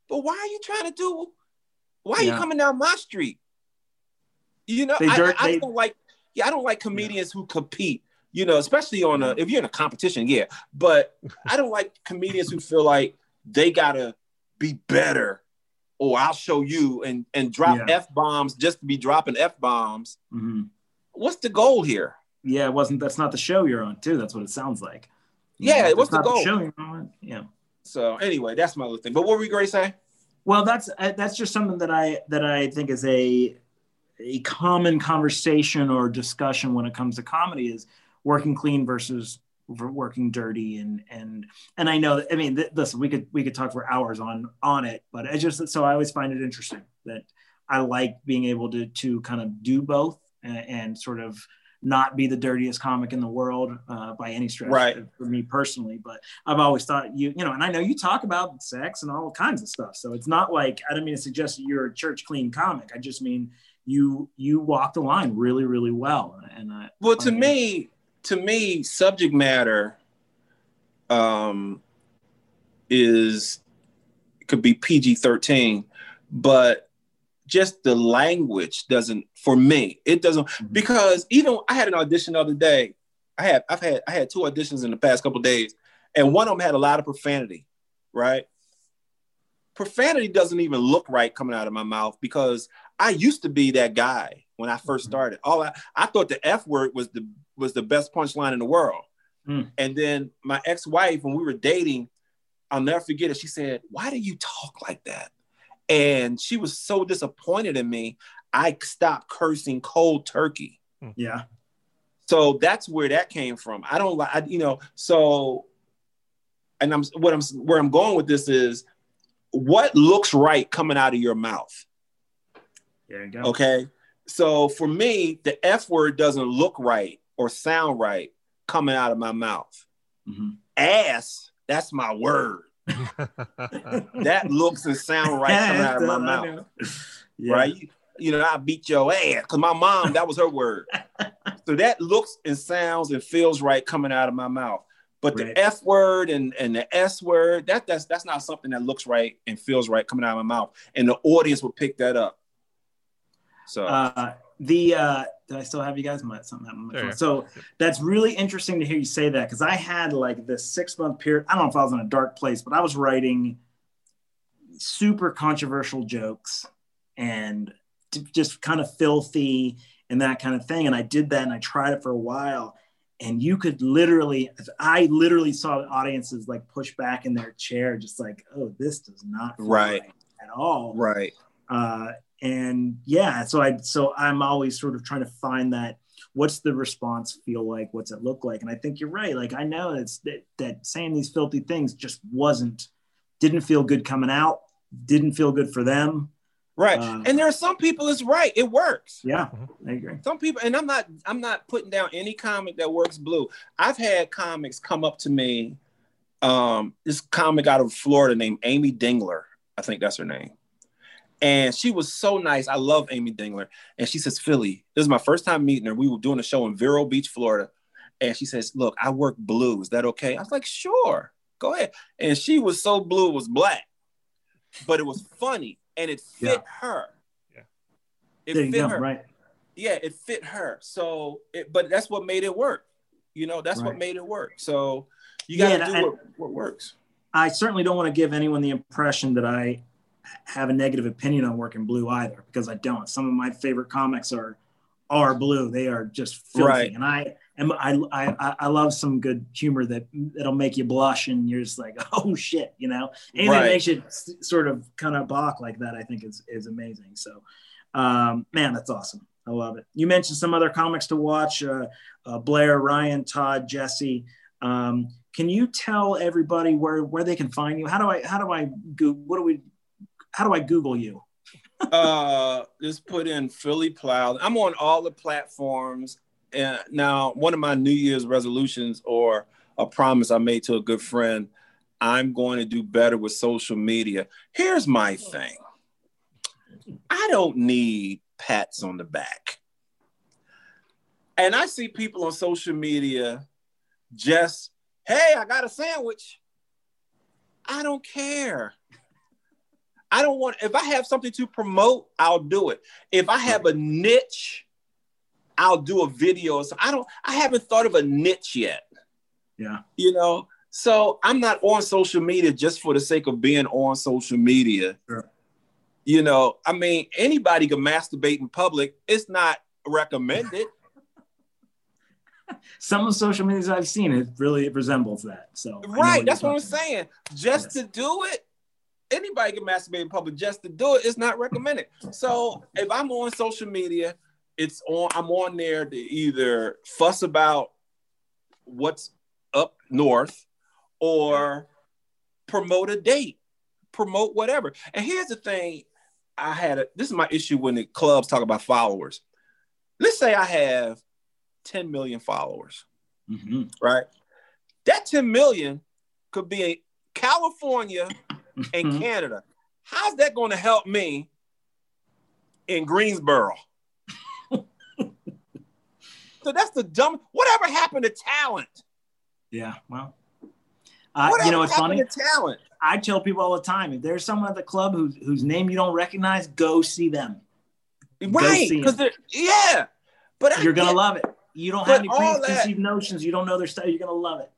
But why are you trying to do? Why are yeah. you coming down my street? You know, I, I, don't like. Yeah, I don't like comedians yeah. who compete you know, especially on a if you're in a competition, yeah. But I don't like comedians who feel like they gotta be better, or I'll show you and and drop yeah. f bombs just to be dropping f bombs. Mm-hmm. What's the goal here? Yeah, it wasn't. That's not the show you're on, too. That's what it sounds like. yeah, what's the goal? The show you're on. Yeah. So anyway, that's my little thing. But what were you going to say? Well, that's uh, that's just something that I that I think is a a common conversation or discussion when it comes to comedy is working clean versus working dirty and and and I know I mean th- listen we could we could talk for hours on on it but I just so I always find it interesting that I like being able to to kind of do both and, and sort of not be the dirtiest comic in the world uh, by any stretch right. for me personally but I've always thought you you know and I know you talk about sex and all kinds of stuff so it's not like I don't mean to suggest you're a church clean comic I just mean you you walk the line really really well and I, well to I mean, me to me, subject matter um, is could be PG thirteen, but just the language doesn't. For me, it doesn't mm-hmm. because even I had an audition the other day. I had I've had I had two auditions in the past couple days, and one of them had a lot of profanity, right? Profanity doesn't even look right coming out of my mouth because I used to be that guy when I first mm-hmm. started. All I, I thought the F word was the was the best punchline in the world. Mm. And then my ex-wife, when we were dating, I'll never forget it. She said, Why do you talk like that? And she was so disappointed in me. I stopped cursing cold turkey. Hmm. Yeah. So that's where that came from. I don't like, you know, so, and I'm what I'm where I'm going with this is what looks right coming out of your mouth. There you go. Okay. So for me, the F word doesn't look right or sound right coming out of my mouth. Mm-hmm. Ass, that's my word. that looks and sound right coming out of my mouth. Yeah. Right? You, you, know, I beat your ass because my mom, that was her word. so that looks and sounds and feels right coming out of my mouth. But right. the F word and, and the S word, that that's that's not something that looks right and feels right coming out of my mouth. And the audience will pick that up. So uh, the uh, did I still have you guys? My, something happened my. So that's really interesting to hear you say that because I had like this six month period. I don't know if I was in a dark place, but I was writing super controversial jokes and just kind of filthy and that kind of thing. And I did that and I tried it for a while. And you could literally, I literally saw the audiences like push back in their chair, just like, oh, this does not right. right at all. Right. Uh, and yeah, so I so I'm always sort of trying to find that what's the response feel like? What's it look like? And i think you're right. Like i know it's that, that saying these filthy things just wasn't didn't feel good coming out didn't feel good for them. Right. Uh, and there are some people it's right. It works. Yeah i agree. Some people and i'm not i'm not putting down any comic that works blue. I've had comics come up to me um this comic out of florida named amy dingler i think that's her name and she was so nice. I love Amy Dingler. And she says, Philly, this is my first time meeting her. We were doing a show in Vero Beach, Florida. And she says, Look, I work blue. Is that okay? I was like, Sure, go ahead. And she was so blue, it was black, but it was funny and it fit yeah. her. Yeah. It there fit go, her. Right. Yeah, it fit her. So, it, but that's what made it work. You know, that's right. what made it work. So you got to yeah, do what, what works. I certainly don't want to give anyone the impression that I have a negative opinion on working blue either because I don't. Some of my favorite comics are are blue. They are just filthy, right. and I am I, I I love some good humor that that'll make you blush and you're just like oh shit, you know. Anything right. that makes you sort of kind of balk like that, I think is is amazing. So, um, man, that's awesome. I love it. You mentioned some other comics to watch: uh, uh, Blair, Ryan, Todd, Jesse. Um, can you tell everybody where where they can find you? How do I how do I go? What do we how do I Google you? uh, just put in Philly Plow. I'm on all the platforms. And now, one of my New Year's resolutions or a promise I made to a good friend, I'm going to do better with social media. Here's my thing I don't need pats on the back. And I see people on social media just, hey, I got a sandwich. I don't care. I don't want, if I have something to promote, I'll do it. If I have a niche, I'll do a video. So I don't, I haven't thought of a niche yet. Yeah. You know, so I'm not on social media just for the sake of being on social media. Sure. You know, I mean, anybody can masturbate in public. It's not recommended. Some of the social medias I've seen, it really it resembles that. So right, that's what I'm saying. Just yes. to do it, anybody can masturbate in public just to do it. It's not recommended. So if I'm on social media, it's on. I'm on there to either fuss about what's up north or promote a date, promote whatever. And here's the thing: I had a, this is my issue when the clubs talk about followers. Let's say I have 10 million followers, mm-hmm. right? That 10 million could be a California and mm-hmm. Canada. How's that going to help me in Greensboro? so that's the dumb. Whatever happened to talent? Yeah, well, uh, you know it's funny. talent. I tell people all the time: if there's someone at the club whose whose name you don't recognize, go see them. Right? Because yeah, but you're gonna love it. You don't have any preconceived notions. You don't know their style. You're gonna love it.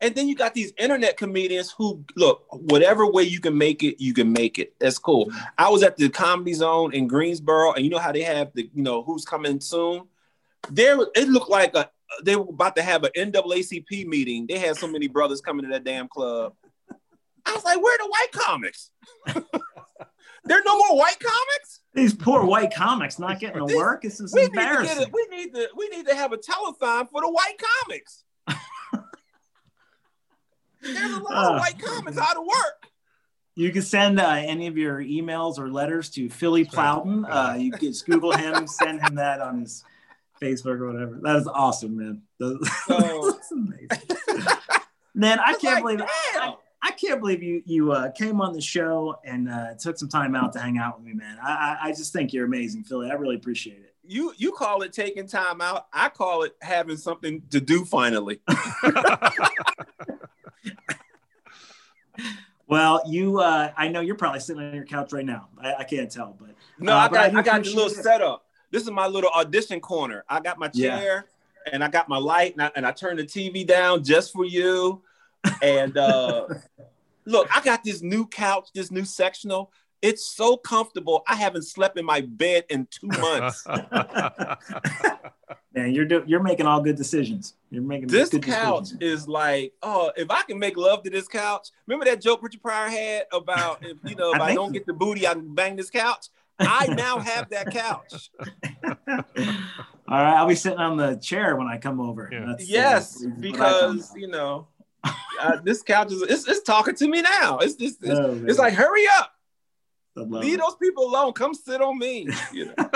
And then you got these internet comedians who look, whatever way you can make it, you can make it. That's cool. Mm-hmm. I was at the comedy zone in Greensboro, and you know how they have the, you know, who's coming soon? There it looked like a they were about to have an NAACP meeting. They had so many brothers coming to that damn club. I was like, where are the white comics? there are no more white comics? These poor white comics not getting to work. This is we embarrassing. Need to a, we need to we need to have a telethon for the white comics. There's a lot uh, of white comics out of work. You can send uh, any of your emails or letters to Philly Plowden. Uh, you can just Google him, send him that on his Facebook or whatever. That is awesome, man. That's, amazing. man, I can't like, believe I, I, can't believe you you uh, came on the show and uh, took some time out to hang out with me, man. I, I, I just think you're amazing, Philly. I really appreciate it. You you call it taking time out. I call it having something to do finally. well, you, uh, I know you're probably sitting on your couch right now. I, I can't tell, but no, uh, I got, I, I got the little it. setup. This is my little audition corner. I got my chair yeah. and I got my light and I, and I turned the TV down just for you. And uh, look, I got this new couch, this new sectional. It's so comfortable. I haven't slept in my bed in two months. Man, you're do- you're making all good decisions. You're making this couch decisions. is like, oh, if I can make love to this couch. Remember that joke Richard Pryor had about if you know if I, I don't get the booty, I can bang this couch. I now have that couch. All right, I'll be sitting on the chair when I come over. Yeah. yes, uh, because you know uh, this couch is it's, it's, talking to me now. It's just it's, oh, it's like hurry up. Leave those people alone. Come sit on me. You know?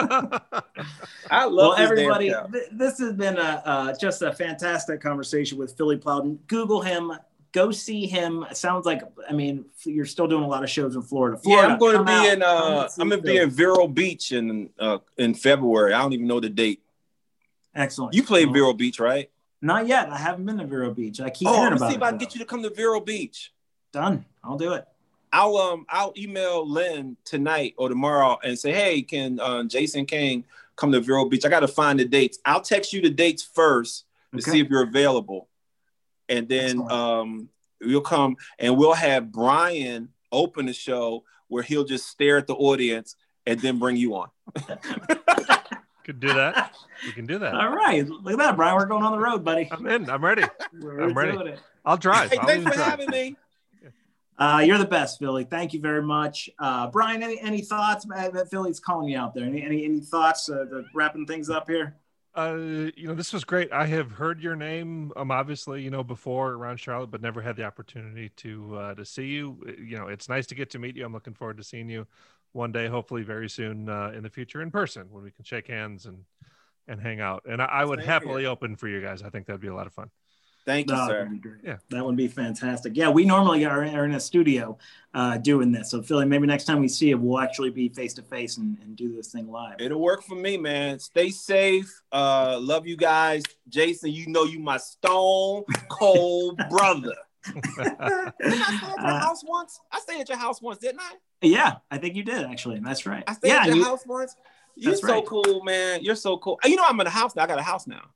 I love well, everybody. Th- this has been a uh, just a fantastic conversation with Philly Plowden. Google him. Go see him. It sounds like I mean you're still doing a lot of shows in Florida. Florida yeah, I'm going to be out, in. Uh, I'm going to be in Vero Beach in uh, in February. I don't even know the date. Excellent. You played Vero Beach, right? Not yet. I haven't been to Vero Beach. I keep oh, hearing about see it. See if I can get you to come to Vero Beach. Done. I'll do it. I'll um I'll email Lynn tonight or tomorrow and say, hey, can uh, Jason King come to Vero Beach? I got to find the dates. I'll text you the dates first to okay. see if you're available, and then um you'll come and we'll have Brian open the show where he'll just stare at the audience and then bring you on. Could do that. We can do that. All right. Look at that, Brian. We're going on the road, buddy. I'm in. I'm ready. I'm ready. I'll drive. Hey, I'll thanks for drive. having me. Uh, you're the best, Philly. Thank you very much, uh, Brian. Any any thoughts? That Philly's calling you out there. Any any, any thoughts? Uh, wrapping things up here. Uh, you know, this was great. I have heard your name, um, obviously, you know, before around Charlotte, but never had the opportunity to uh, to see you. You know, it's nice to get to meet you. I'm looking forward to seeing you one day, hopefully very soon uh, in the future in person when we can shake hands and and hang out. And I, I would Thank happily you. open for you guys. I think that'd be a lot of fun. Thank you, sir. Yeah, that would be fantastic. Yeah, we normally are, are in a studio uh, doing this. So, Philly, maybe next time we see you, we'll actually be face to face and do this thing live. It'll work for me, man. Stay safe. Uh, love you guys. Jason, you know you my stone cold brother. didn't I stay at your uh, house once? I stayed at your house once, didn't I? Yeah, I think you did actually. That's right. I stayed yeah, at your you, house once. You're so right. cool, man. You're so cool. You know, I'm in a house now. I got a house now.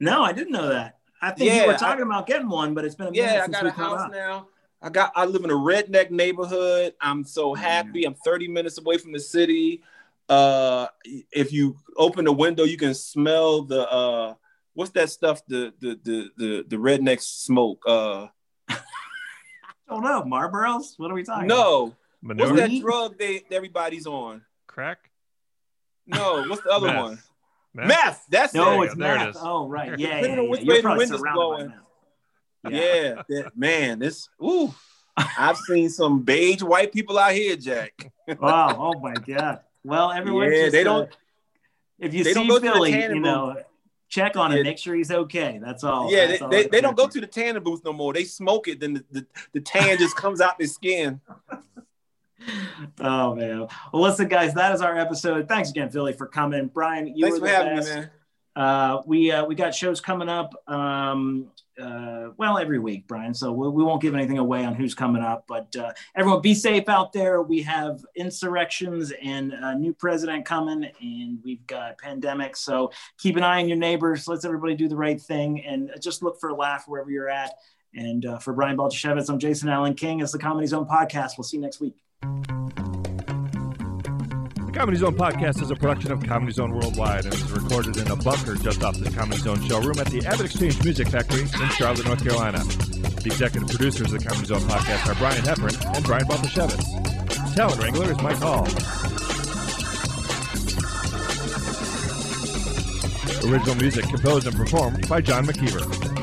No, I didn't know that. I think yeah, you were talking I, about getting one, but it's been a yeah. I got a house now. I got. I live in a redneck neighborhood. I'm so happy. I'm 30 minutes away from the city. Uh, if you open the window, you can smell the uh, what's that stuff? The the the the, the redneck smoke. Uh, I don't know. Marlboros. What are we talking? No. About? What's that drug they everybody's on? Crack. No. What's the other one? Meth. meth. That's no, it. it's there meth. It oh, right. Yeah. yeah, yeah. You're probably surrounded by Yeah. yeah, man. This. Ooh. I've seen some beige white people out here, Jack. wow. Oh my God. Well, everyone. Yeah, just, they don't. Uh, if you see Philly, you know, check on him, make sure he's okay. That's all. Yeah, That's they, all they, they don't go to the tanning booth no more. They smoke it, then the, the, the tan just comes out their skin. Oh man. Well, listen, guys, that is our episode. Thanks again, Philly, for coming. Brian, you Thanks were the best. Me, uh, we uh, we got shows coming up. Um, uh, well, every week, Brian. So we, we, won't give anything away on who's coming up. But uh, everyone, be safe out there. We have insurrections and a new president coming, and we've got pandemics. So keep an eye on your neighbors. Let's everybody do the right thing, and just look for a laugh wherever you're at. And uh, for Brian Baltashevitz, I'm Jason Allen King. It's the Comedy Zone podcast. We'll see you next week. The Comedy Zone podcast is a production of Comedy Zone Worldwide and is recorded in a bunker just off the Comedy Zone showroom at the AvidXchange Music Factory in Charlotte, North Carolina. The executive producers of the Comedy Zone podcast are Brian Heffron and Brian Baltashevitz. Talent Wrangler is Mike Hall. Original music composed and performed by John McKeever.